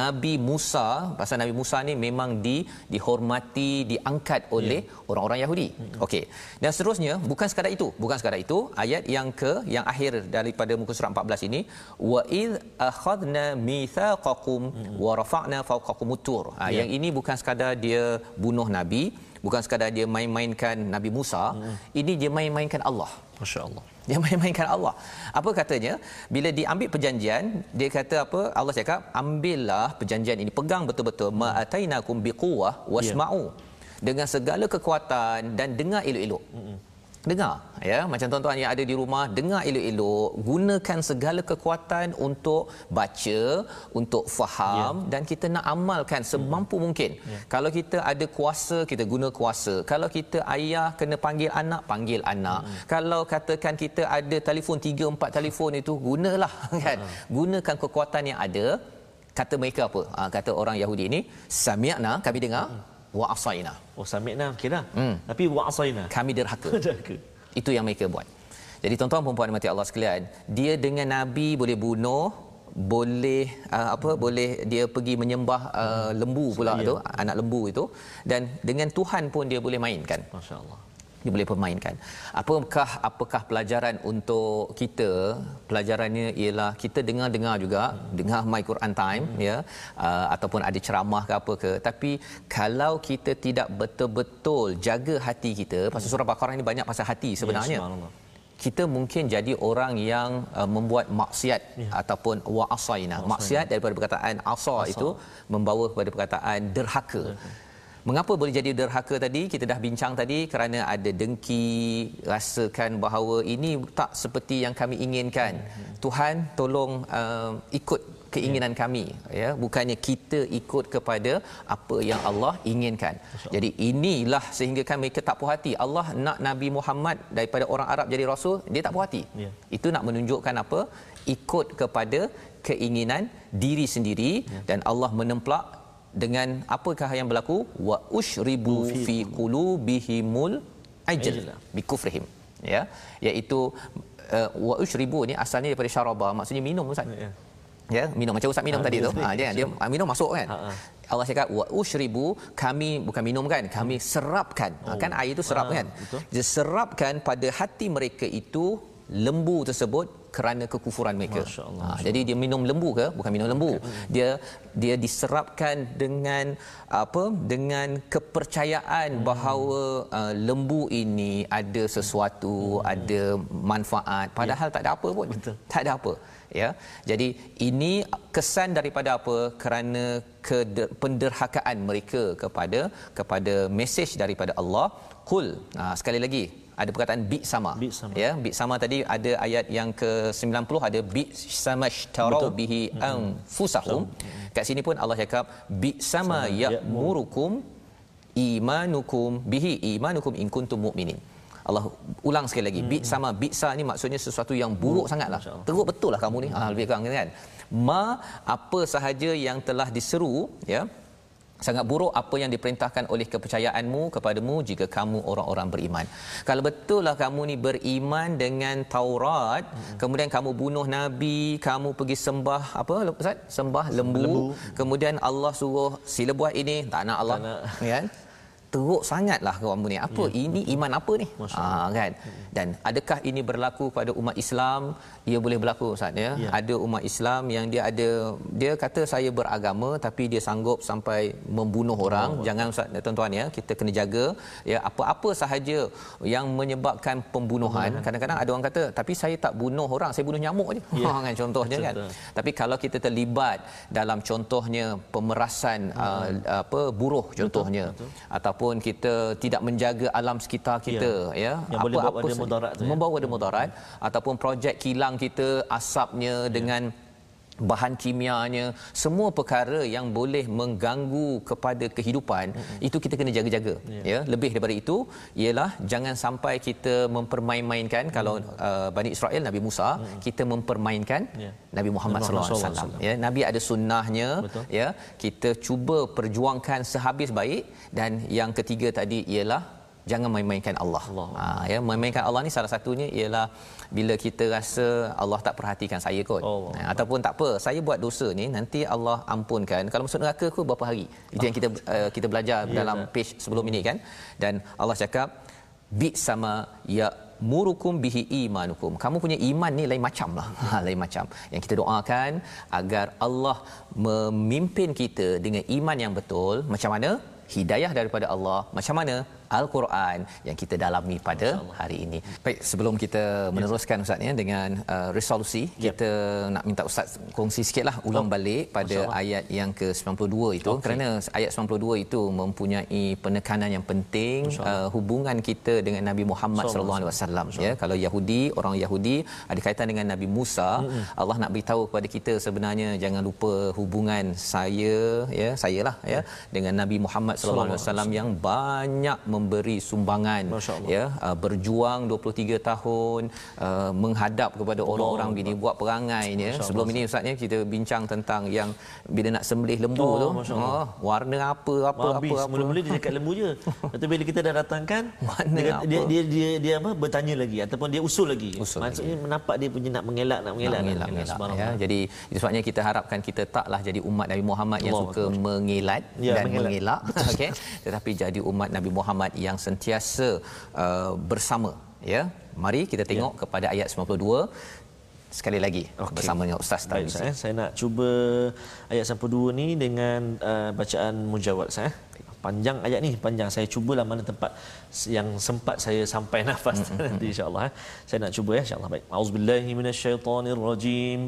Nabi Musa pasal Nabi Musa ni memang di dihormati diangkat oleh yeah. orang-orang Yahudi hmm. okey dan seterusnya bukan sekadar itu bukan sekadar itu ayat yang ke yang akhir daripada muka surat 14 ini wa id akhadna mitsaqakum hmm. wa rafa'na fawqakum tur ha, Ya. yang ini bukan sekadar dia bunuh nabi bukan sekadar dia main-mainkan Nabi Musa hmm. ini dia main-mainkan Allah. Masya Allah. dia <laughs> main-mainkan Allah. Apa katanya? Bila diambil perjanjian dia kata apa? Allah cakap ambillah perjanjian ini. Pegang betul-betul. Ma atainakum biquwah wasma'u. Dengan segala kekuatan dan dengar elok-elok dengar ya macam tuan-tuan yang ada di rumah dengar elok-elok gunakan segala kekuatan untuk baca untuk faham yeah. dan kita nak amalkan semampu hmm. mungkin yeah. kalau kita ada kuasa kita guna kuasa kalau kita ayah kena panggil anak panggil anak hmm. kalau katakan kita ada telefon 3 4 telefon itu gunalah <laughs> kan hmm. gunakan kekuatan yang ada kata mereka apa ha, kata orang Yahudi ini sami'na kami dengar hmm. Wa asaina Oh, sami'na kira. Hmm. Tapi wa'asaina. kami derhaka <laughs> Derhaka. itu yang mereka buat. Jadi tuan-tuan dan puan mati Allah sekalian, dia dengan nabi boleh bunuh, boleh uh, apa boleh dia pergi menyembah uh, lembu pula Ya. tu anak lembu itu dan dengan Tuhan pun dia boleh mainkan Masya-Allah. Dia boleh permainkan. Apakah apakah pelajaran untuk kita? Pelajarannya ialah kita dengar-dengar juga, dengar My Quran Time Hmm. ya uh, ataupun ada ceramah ke apa ke. Tapi kalau kita tidak betul-betul jaga hati kita, pasal surah Baqarah ini banyak pasal hati sebenarnya. Ya, kita mungkin jadi orang yang uh, membuat maksiat Ya. ataupun wa'asaina. Maksiat daripada perkataan asa, itu membawa kepada perkataan derhaka. Mengapa boleh jadi derhaka tadi? Kita dah bincang tadi kerana ada dengki, rasakan bahawa ini tak seperti yang kami inginkan. Tuhan tolong uh, ikut keinginan kami ya bukannya kita ikut kepada apa yang Allah inginkan. Jadi inilah sehingga kami tak puas hati. Allah nak Nabi Muhammad daripada orang Arab jadi rasul, dia tak puas hati. Ya. Itu nak menunjukkan apa? Ikut kepada keinginan diri sendiri dan Allah menemplak dengan apakah yang berlaku? Wa ushribu fi qulubihimul ajl Ajla. bi kufrihim. Ya? Iaitu uh, wa ushribu ni asalnya daripada syaraba. Maksudnya minum ustaz. Ya. ya? Minum. Macam ustaz minum Ha, tadi tu. ha dia dia ah, minum masuk kan? Ha, ha. Allah cakap wa ushribu kami bukan minum kan? Kami serapkan. Ha, kan? Air itu serap Ah, kan? betul. dia serapkan pada hati mereka itu lembu tersebut kerana kekufuran mereka. Masya Allah, Ha, jadi dia minum lembu ke? Bukan minum lembu. Dia dia diserapkan dengan apa? Dengan kepercayaan Hmm. bahawa uh, lembu ini ada sesuatu, Hmm. ada manfaat padahal tak ada apa pun. Betul. Tak ada apa. Ya. Jadi ini kesan daripada apa? Kerana keder- penderhakaan mereka kepada kepada mesej daripada Allah. Qul. Ha, sekali lagi ada perkataan bi sama. Bi sama. Ya, bi sama tadi ada ayat yang ke-90 ada bi sama sytarau Betul. bihi anfusahum. Kat sini pun Allah cakap bi sama Sama ya'murukum imanukum bihi imanukum in kuntum mu'minin. Allah ulang sekali lagi. Bi sama bisa ni maksudnya sesuatu yang buruk sangatlah. Masya Allah. Teruk betul lah kamu ni. Ah lebih kurang kan. Ma apa sahaja yang telah diseru ya sangat buruk apa yang diperintahkan oleh kepercayaanmu kepadamu jika kamu orang-orang beriman. Kalau betul lah kamu ni beriman dengan Taurat, hmm. kemudian kamu bunuh nabi, kamu pergi sembah apa Ustaz? Sembah lembu. lembu. Kemudian Allah suruh sila buat ini, tak nak Allah. Tak nak. Kan? Teruk sangatlah kamu ni. Apa ya. ini iman apa ni? Masya Ha kan. Dan adakah ini berlaku pada umat Islam? Ia boleh berlaku Ustaz ya. Ya. Ada umat Islam yang dia ada dia kata saya beragama tapi dia sanggup sampai membunuh orang. Allah. Jangan Ustaz tuan-tuan ya, kita kena jaga ya apa-apa sahaja yang menyebabkan pembunuhan. Kadang-kadang ada orang kata tapi saya tak bunuh orang, saya bunuh nyamuk je. Ya. Ha <laughs> kan contohnya kan. Contoh. Tapi kalau kita terlibat dalam contohnya pemerasan uh, apa buruh contohnya betul. Ataupun kita tidak menjaga alam sekitar kita ya, Yang boleh bawa ada mudarat ya. membawa ada mudarat ataupun projek kilang kita asapnya dengan bahan kimianya semua perkara yang boleh mengganggu kepada kehidupan mm-hmm. itu kita kena jaga-jaga Ya. ya lebih daripada itu ialah jangan sampai kita mempermain-mainkan kalau uh, Bani Israel Nabi Musa kita mempermainkan Ya. Nabi Muhammad sallallahu alaihi wasallam ya nabi ada sunnahnya Betul. ya kita cuba perjuangkan sehabis baik dan yang ketiga tadi ialah jangan main-mainkan Allah. Allah. Ha ya main-mainkan Allah ni salah satunya ialah bila kita rasa Allah tak perhatikan saya kot. Oh, ha, ataupun tak apa saya buat dosa ni nanti Allah ampunkan. Kalau masuk neraka aku berapa hari? Itu yang kita uh, kita belajar Ya, dalam tak. page sebelum ini kan. Dan Allah cakap bi sama ya murukum bihi imanukum. Kamu punya iman ni lain macam lah. <laughs> Ha, lain macam. Yang kita doakan agar Allah memimpin kita dengan iman yang betul. Macam mana? Hidayah daripada Allah. Macam mana? Al-Quran yang kita dalami pada hari ini. Baik, sebelum kita meneruskan Ustaz ya dengan uh, resolusi, Ya. kita nak minta Ustaz kongsi sikitlah ulang Oh, balik pada ayat yang ke-92 itu. Okey. kerana ayat 92 itu mempunyai penekanan yang penting uh, hubungan kita dengan Nabi Muhammad Sallallahu alaihi wasallam ya. Kalau Yahudi orang Yahudi ada kaitan dengan Nabi Musa mm-hmm. Allah nak beritahu kepada kita sebenarnya jangan lupa hubungan saya ya sayalah ya dengan Nabi Muhammad sallallahu alaihi wasallam yang banyak memberi sumbangan Allah. ya uh, berjuang 23 tahun uh, menghadap kepada orang-orang bini buat perangai ya sebelum ini ustaz ya kita bincang tentang yang bila nak sembelih lembu Oh, tu Allah. oh, warna apa apa Habis apa apa mula-mula dia cakap lembu je. <laughs> Tu bila kita dah datangkan dia, dia, dia dia dia apa bertanya lagi ataupun dia usul lagi. Usul Maksudnya nampak dia punya nak mengelak nak mengelak nak mengelak, mengelak, Subhanallah. ya. Jadi sebabnya kita harapkan kita taklah jadi umat Nabi Muhammad yang Allah suka mengelat Ya, dan mengelak. mengelak <laughs> okey tetapi jadi umat Nabi Muhammad yang sentiasa uh, bersama ya. Mari kita tengok Ya. kepada ayat 92 sekali lagi Okey. bersama dengan Ustaz Baik, Tarmizi. saya, saya nak cuba ayat 92 ni dengan uh, bacaan mujawad saya. Panjang ayat ni, panjang. Saya cubalah mana tempat yang sempat saya sampai nafas <laughs> nanti insya-Allah. Eh. Saya nak cuba ya insya-Allah. Baik. Auzubillahi minasyaitonirrajim.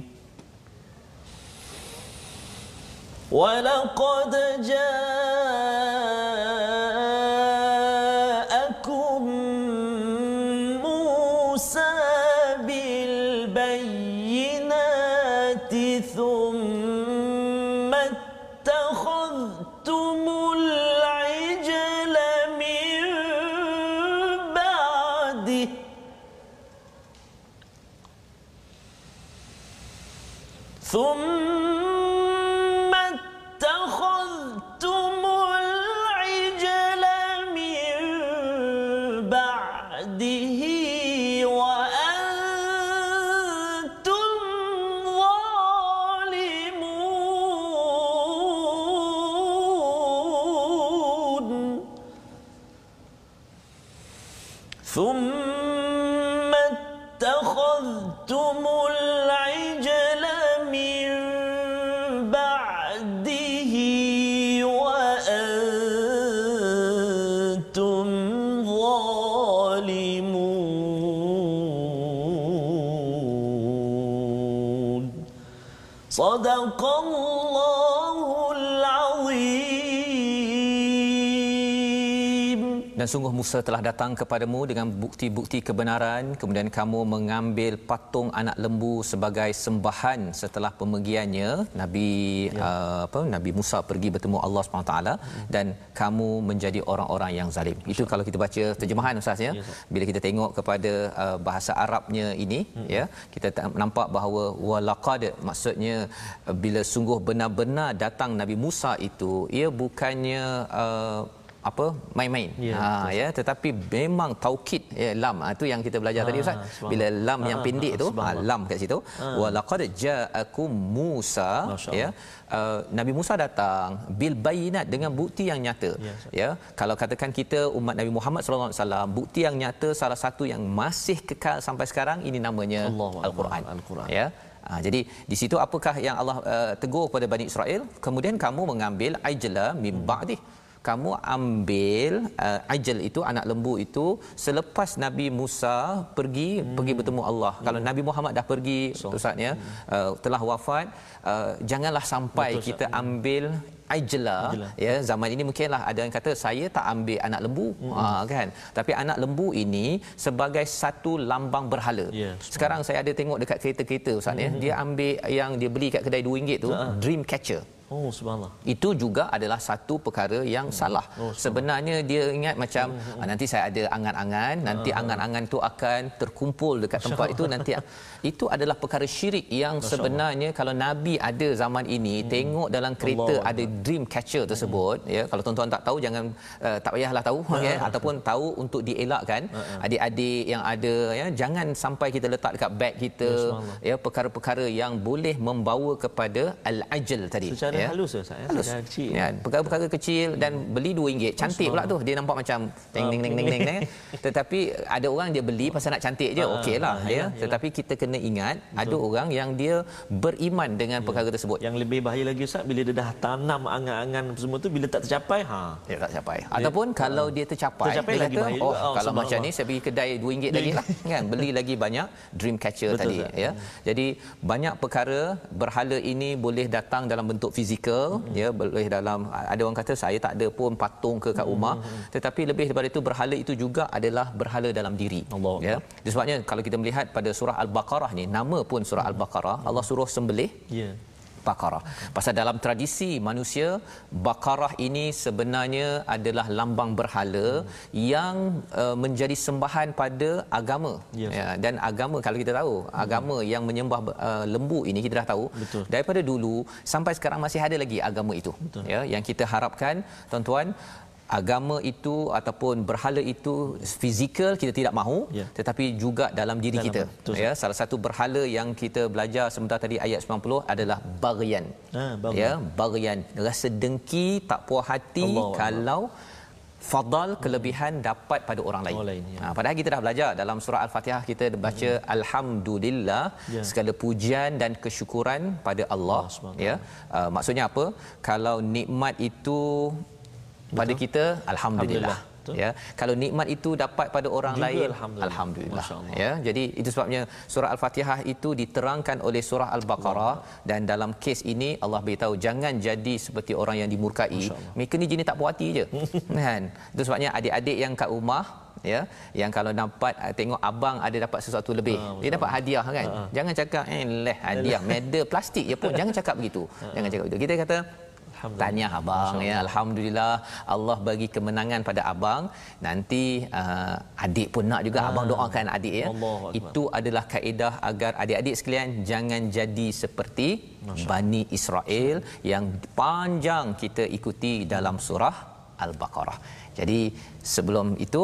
ولقد جاءكم Dan sungguh Musa telah datang kepadamu dengan bukti-bukti kebenaran kemudian kamu mengambil patung anak lembu sebagai sembahan setelah pemergiannya Nabi ya. uh, apa Nabi Musa pergi bertemu Allah SWT dan kamu menjadi orang-orang yang zalim. Itu kalau kita baca terjemahan Ustaz ya. Bila kita tengok kepada uh, bahasa Arabnya ini ya kita ta- nampak bahawa walaqad maksudnya uh, bila sungguh benar-benar datang Nabi Musa itu ia bukannya uh, apa? Main-main. Ya, ha ya tetapi memang taukid ya lam. Ha, tu yang kita belajar tadi ustaz. bila lam yang Ah, pendek ah, tu ha, lam kat situ. Wa laqad ja'akum Musa ya. Uh, Nabi Musa datang bil bayinat dengan bukti yang nyata Ya, ya. Kalau katakan kita umat Nabi Muhammad sallallahu alaihi wasallam bukti yang nyata salah satu yang masih kekal sampai sekarang ini namanya Akbar, al-Quran Al-Quran. ya. Ha, jadi di situ apakah yang Allah uh, tegur kepada Bani Israel? Kemudian kamu mengambil ajla min ba'di kamu ambil uh, ajal itu anak lembu itu selepas Nabi Musa pergi hmm. pergi bertemu Allah. Hmm. Kalau Nabi Muhammad dah pergi so. Ustaz ya uh, telah wafat uh, janganlah sampai Betul, kita ambil ajla ya zaman ini mungkinlah ada yang kata saya tak ambil anak lembu hmm. ha, kan tapi anak lembu ini sebagai satu lambang berhala Ya, sekarang saya ada tengok dekat kereta-kereta Ustaz hmm. ya dia ambil yang dia beli kat kedai RM2 tu dream catcher Oh subhanallah. itu juga adalah satu perkara yang salah. Oh, Sebenarnya dia ingat macam ah, nanti saya ada angan-angan, nanti angan-angan tu akan terkumpul dekat tempat itu nanti. <laughs> Itu adalah perkara syirik yang sebenarnya kalau nabi ada zaman ini tengok dalam kereta Allah. ada dream catcher tersebut ya kalau tuan-tuan tak tahu jangan uh, tak payahlah tahu ya ataupun tahu untuk dielakkan. Adik-adik yang ada ya jangan sampai kita letak dekat beg kita ya perkara-perkara yang boleh membawa kepada al-ajl tadi. Secara ya halus Ustaz ya. halus. Kecil. Ya, perkara-perkara kecil dan beli RM2. Cantik pula tu. Dia nampak macam teng teng teng teng teng. <laughs> Tetapi ada orang dia beli pasal nak cantik je. Okeylah ah, ya. yalah, Tetapi kita kena ingat ada orang yang dia beriman dengan perkara tersebut. Yang lebih bahaya lagi Ustaz bila dia dah tanam angan-angan semua tu bila tak tercapai ha. Dia tak capai. Ataupun kalau dia tercapai, Tercapai dia lagi kata, bahaya oh, juga. Oh, kalau macam ni saya pergi kedai RM2 lagi lah <laughs> kan. Beli lagi banyak dream catcher Betul, tadi ya. Jadi banyak perkara berhala ini boleh datang dalam bentuk fizikal Hmm. ya, boleh dalam ada orang kata saya tak ada pun patung ke kat rumah. Hmm, Tetapi lebih daripada itu berhala itu juga adalah berhala dalam diri. Allah Ya. Sebabnya kalau kita melihat pada surah Al-Baqarah ni, nama pun surah Al-Baqarah, Allah suruh sembelih Ya. Baqarah. Pasal dalam tradisi manusia, Baqarah ini sebenarnya adalah lambang berhala yang uh, menjadi sembahan pada agama. Yes. Ya, dan agama kalau kita tahu, agama yang menyembah uh, lembu ini kita dah tahu Betul. daripada dulu sampai sekarang masih ada lagi agama itu. Betul. Ya, yang kita harapkan tuan-tuan agama itu ataupun berhala itu fizikal kita tidak mahu Ya. tetapi juga dalam diri Dalam- kita betul, ya salah satu berhala yang kita belajar sebentar tadi ayat 90 adalah baghyan Ah, baghyan. ya baghyan rasa dengki tak puas hati Allah Allah. kalau fadal kelebihan dapat pada orang lain. Orang lain, ya. Ha, padahal kita dah belajar dalam surah Al-Fatihah kita baca alhamdulillah Ya. segala pujian dan kesyukuran pada Allah Allah ya. Uh, maksudnya apa? Kalau nikmat itu pada kita alhamdulillah. Alhamdulillah. Betul. Ya, kalau nikmat itu dapat pada orang Juga lain alhamdulillah. alhamdulillah. Ya, jadi itu sebabnya surah Al-Fatihah itu diterangkan oleh surah Al-Baqarah dan dalam kes ini Allah beritahu jangan jadi seperti orang yang dimurkai. Mereka ni jenis tak puas hati je. <laughs> kan? Itu sebabnya adik-adik yang kat rumah ya yang kalau dapat eh, tengok abang ada dapat sesuatu lebih Ah, dia dapat hadiah kan jangan cakap eh leh hadiah medal plastik je pun jangan cakap begitu <laughs> jangan cakap begitu kita kata Tanya abang ya alhamdulillah. Allah bagi kemenangan pada abang. Nanti uh, adik pun nak juga abang doakan adik ya. Itu adalah kaedah agar adik-adik sekalian jangan jadi seperti Bani Israel yang panjang kita ikuti dalam surah Al-Baqarah. Jadi sebelum itu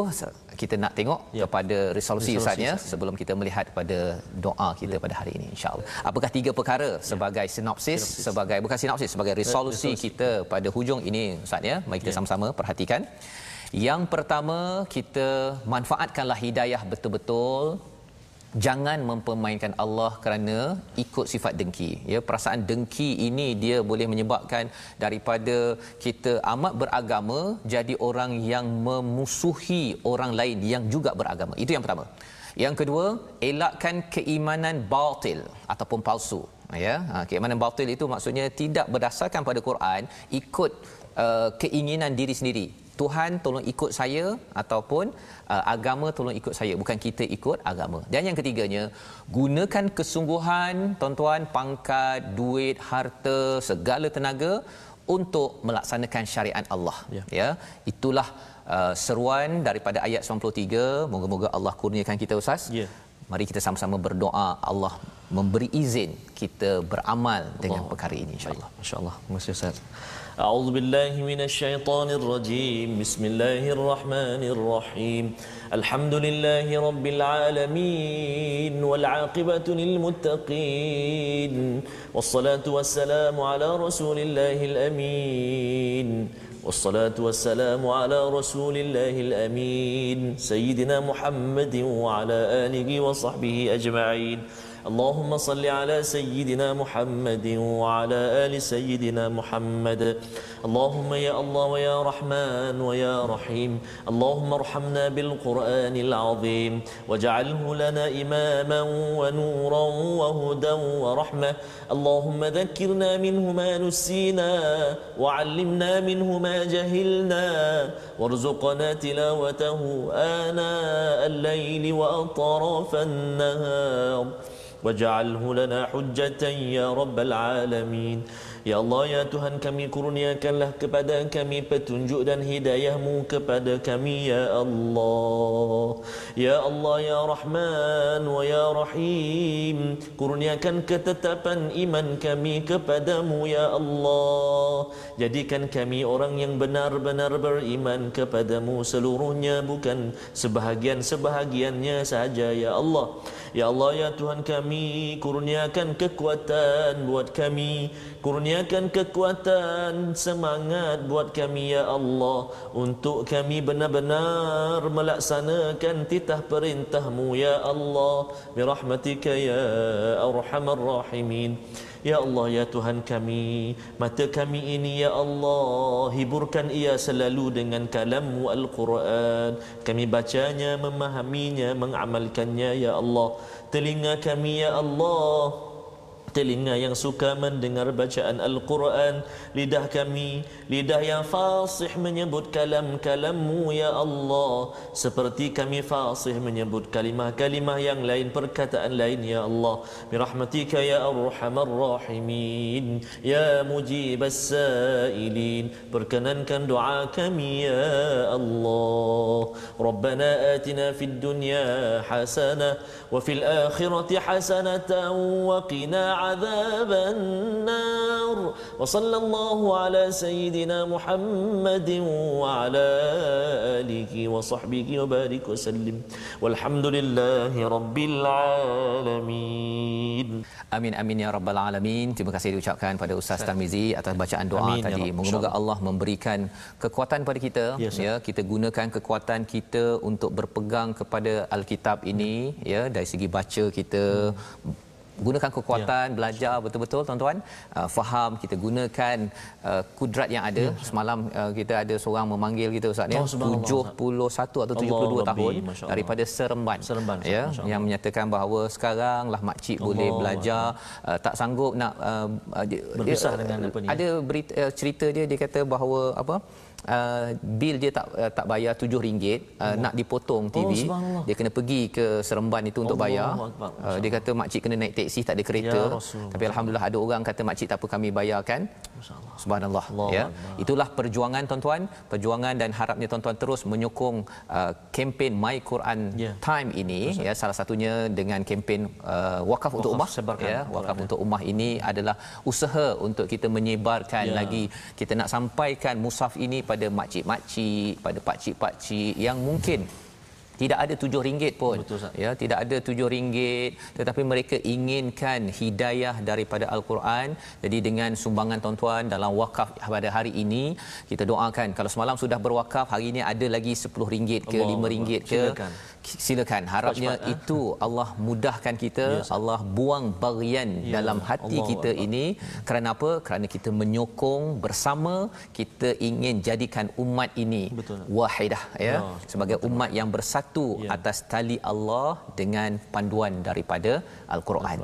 kita nak tengok Ya. kepada resolusi Resolusi Ustaz ya Ustaz. sebelum kita melihat pada doa kita pada hari ini insya-Allah. Apakah tiga perkara sebagai sinopsis, sebagai bukan sinopsis sebagai resolusi resolusi. kita pada hujung ini Ustaz ya. Mari kita Ya. sama-sama perhatikan. Yang pertama kita manfaatkanlah hidayah betul-betul jangan mempermainkan Allah kerana ikut sifat dengki. Ya perasaan dengki ini dia boleh menyebabkan daripada kita amat beragama jadi orang yang memusuhi orang lain yang juga beragama. Itu yang pertama. Yang kedua elakkan keimanan batil ataupun palsu. Ya ha, keimanan batil itu maksudnya tidak berdasarkan pada Quran ikut uh, keinginan diri sendiri Tuhan tolong ikut saya ataupun uh, agama tolong ikut saya bukan kita ikut agama. Dan yang ketiganya gunakan kesungguhan tuan-tuan pangkat, duit, harta, segala tenaga untuk melaksanakan syariat Allah. Ya. Ya. Itulah uh, seruan daripada ayat 93. Moga-moga Allah kurniakan kita Ustaz. Ya Mari kita sama-sama berdoa Allah memberi izin kita beramal dengan Allah. perkara ini insya-Allah. Masya-Allah. Terima kasih Ustaz. أعوذ بالله من الشيطان الرجيم بسم الله الرحمن الرحيم الحمد لله رب العالمين والعاقبة للمتقين والصلاة والسلام على رسول الله الأمين والصلاة والسلام على رسول الله الأمين سيدنا محمد وعلى آله وصحبه أجمعين. اللهم صل على سيدنا محمد وعلى آل سيدنا محمد. اللهم يا الله ويا رحمن ويا رحيم. اللهم ارحمنا بالقرآن العظيم. واجعله لنا إماما ونورا وهدى ورحمة. اللهم ذكرنا منه ما نسينا وعلمنا منه ما جهلنا. وارزقنا تلاوته آناء الليل وأطراف النهار. واجعله لنا حجة يا رب العالمين Ya Allah, Ya Tuhan kami kurniakanlah kepada kami petunjuk dan hidayahmu kepada kami, Ya Allah. Ya Allah, Ya Rahman, wa Ya Rahim. Kurniakan ketetapan iman kami kepadamu, Ya Allah. Jadikan kami orang yang benar-benar beriman kepadamu seluruhnya, bukan sebahagian-sebahagiannya saja, Ya Allah. Ya Allah, ya Tuhan kami, kurniakan kekuatan buat kami, kurniakan kekuatan semangat buat kami ya Allah. Untuk kami benar-benar melaksanakan titah perintahmu ya Allah. Birahmatika ya arhamar rahimin. Ya Allah ya Tuhan kami mata kami ini ya Allah hiburkan ia selalu dengan kalammu Al-Quran. Kami bacanya memahaminya mengamalkannya ya Allah telinga kami ya Allah telinga yang suka mendengar bacaan Al-Quran. Lidah kami lidah yang fasih menyebut kalam-kalammu ya Allah. Seperti kami fasih menyebut kalimah-kalimah yang lain perkataan lain ya Allah. Birahmatika ya arhamar rahimin ya mujibas sailin. Perkenankan doa kami ya Allah. Rabbana atina fid dunya hasanah wa fil akhirati hasanatan wa عذاب النار وصلى الله على سيدنا محمد وعلى آله وصحبه وبارك وسلم والحمد لله رب العالمين Amin amin ya rabbal alamin. Terima kasih diucapkan pada Ustaz Tarmizi atas bacaan doa Amin, ya tadi. Rabb. Moga-moga Allah memberikan kekuatan pada kita Ya, Ustaz. ya. Kita gunakan kekuatan kita untuk berpegang kepada Alkitab ini ya dari segi baca kita gunakan kekuatan Ya. belajar betul-betul tuan-tuan. Uh, faham kita gunakan uh, kudrat yang ada. Semalam uh, kita ada seorang memanggil kita ustaz ya. Ya, Oh, subhanallah, 71 atau 72 Allah tahun Rabbi, Allah. daripada Seremban. Seremban, ya Allah. yang menyatakan bahawa sekarang lah makcik boleh Allah belajar uh, tak sanggup nak uh, Berpisah dia, dengan apa ni? ada berita uh, cerita dia dia kata bahawa apa Uh, bil dia tak uh, tak bayar RM7 uh, nak dipotong TV Oh, dia kena pergi ke Seremban itu untuk bayar. Allahu Akbar, uh, dia kata makcik kena naik teksi tak ada kereta Ya Rasulullah. tapi alhamdulillah ada orang kata makcik tak apa kami bayarkan Masya-Allah. Subhanallah Allahu ya. Akbar. Itulah perjuangan tuan-tuan, perjuangan dan harapnya tuan-tuan terus menyokong uh, kempen My Quran Ya. Time ini ya salah satunya dengan kempen uh, wakaf untuk Wakaf ummah sebarkan ya wakaf ya. untuk ummah ini adalah usaha untuk kita menyebarkan Ya. lagi kita nak sampaikan mushaf ini pada makcik-makcik, pada pakcik-pakcik yang mungkin tidak ada tujuh ringgit pun. Betul, ya tidak ada tujuh ringgit. Tetapi mereka inginkan hidayah daripada al-Quran. Jadi dengan sumbangan tuan-tuan dalam wakaf pada hari ini kita doakan kalau semalam sudah berwakaf hari ini ada lagi 10 ringgit ke Allah 5 ringgit ke Silakan. Silakan harapnya Cepat, eh? itu Allah mudahkan kita Ya, Ustaz. Allah buang bagian Ya, dalam hati Allahu kita Akbar. ini kerana apa kerana kita menyokong bersama kita ingin jadikan umat ini Betul. wahidah ya Ya, sebagai umat yang bersatu Ya. atas tali Allah dengan panduan daripada al-Quran.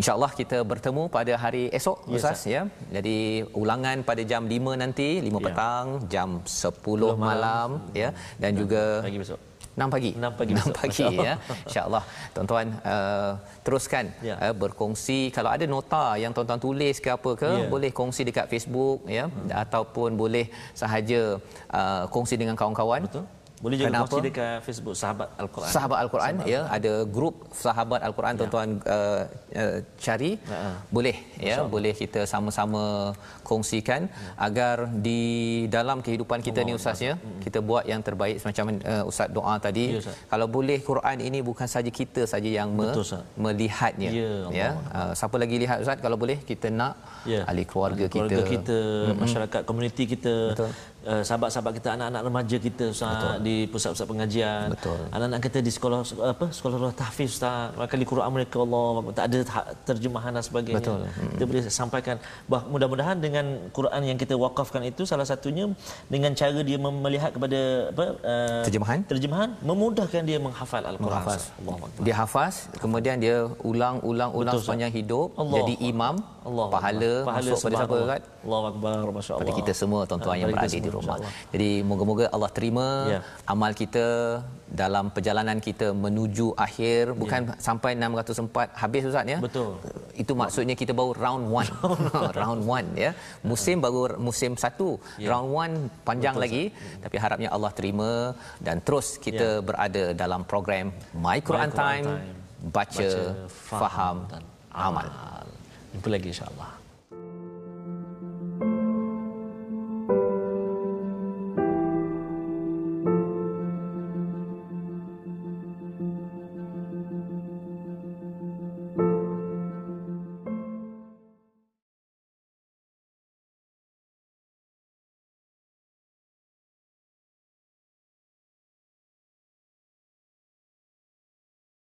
Insya-Allah kita bertemu pada hari esok Ya, Ustaz ya. Jadi ulangan pada jam 5 nanti, 5 Ya. petang, jam 10 malam ya dan juga Pagi besok. 6 pagi. 6 pagi 6 besok. pagi Masya ya. Insya-Allah tuan-tuan uh, teruskan Ya. uh, berkongsi kalau ada nota yang tuan-tuan tulis ke apa ke Ya. boleh kongsi dekat Facebook ya hmm. ataupun boleh sahaja uh, kongsi dengan kawan-kawan. Betul. Boleh juga Kenapa? kongsi dekat Facebook Sahabat Al-Quran. Sahabat Al-Quran ya ada grup sahabat Al-Quran tuan-tuan uh, uh, cari Ya. boleh ya boleh kita sama-sama kongsikan agar di dalam kehidupan kita ni ustaz ya kita buat yang terbaik semacam uh, ustaz doa tadi Ya, Ustaz. kalau boleh Quran ini bukan saja kita saja yang me- Betul, Ustaz. melihatnya Ya, ya Allah. uh, siapa lagi lihat ustaz kalau boleh kita nak Ya. ahli keluarga, keluarga kita, kita, masyarakat komuniti kita, Betul. Uh, sahabat-sahabat kita, anak-anak remaja kita Ustaz di pusat-pusat pengajian. Betul. Anak-anak kita di sekolah apa sekolah tahfiz Ustaz. Kali Quran mereka Allah tak ada ha- terjemahan dan sebagainya. Betul. Kita boleh sampaikan bah, mudah-mudahan dengan Quran yang kita wakafkan itu salah satunya dengan cara dia melihat kepada apa uh, Terjemahan? terjemahan memudahkan dia menghafal Al-Quran. menghafaz. Dia hafaz, kemudian dia ulang-ulang-ulang Betul, Ustaz. sepanjang hidup Allah jadi imam, Allah pahala, masuk pada siapa. Ustaz? Allahu Akbar masya-Allah. pada kita semua tuan-tuan yang berada di rumah. Jadi moga-moga Allah terima Ya. amal kita dalam perjalanan kita menuju akhir bukan sampai 604 habis ustaz ya. Betul. Itu maksudnya kita baru round 1. <laughs> round 1 <laughs> ya. Musim baru musim 1. Ya. Round 1 panjang Betul, lagi tapi harapnya Allah terima dan terus kita Ya. berada dalam program My Quran, Quran Time, Time. baca, Baca, faham, dan amal. Jumpa lagi insya-Allah.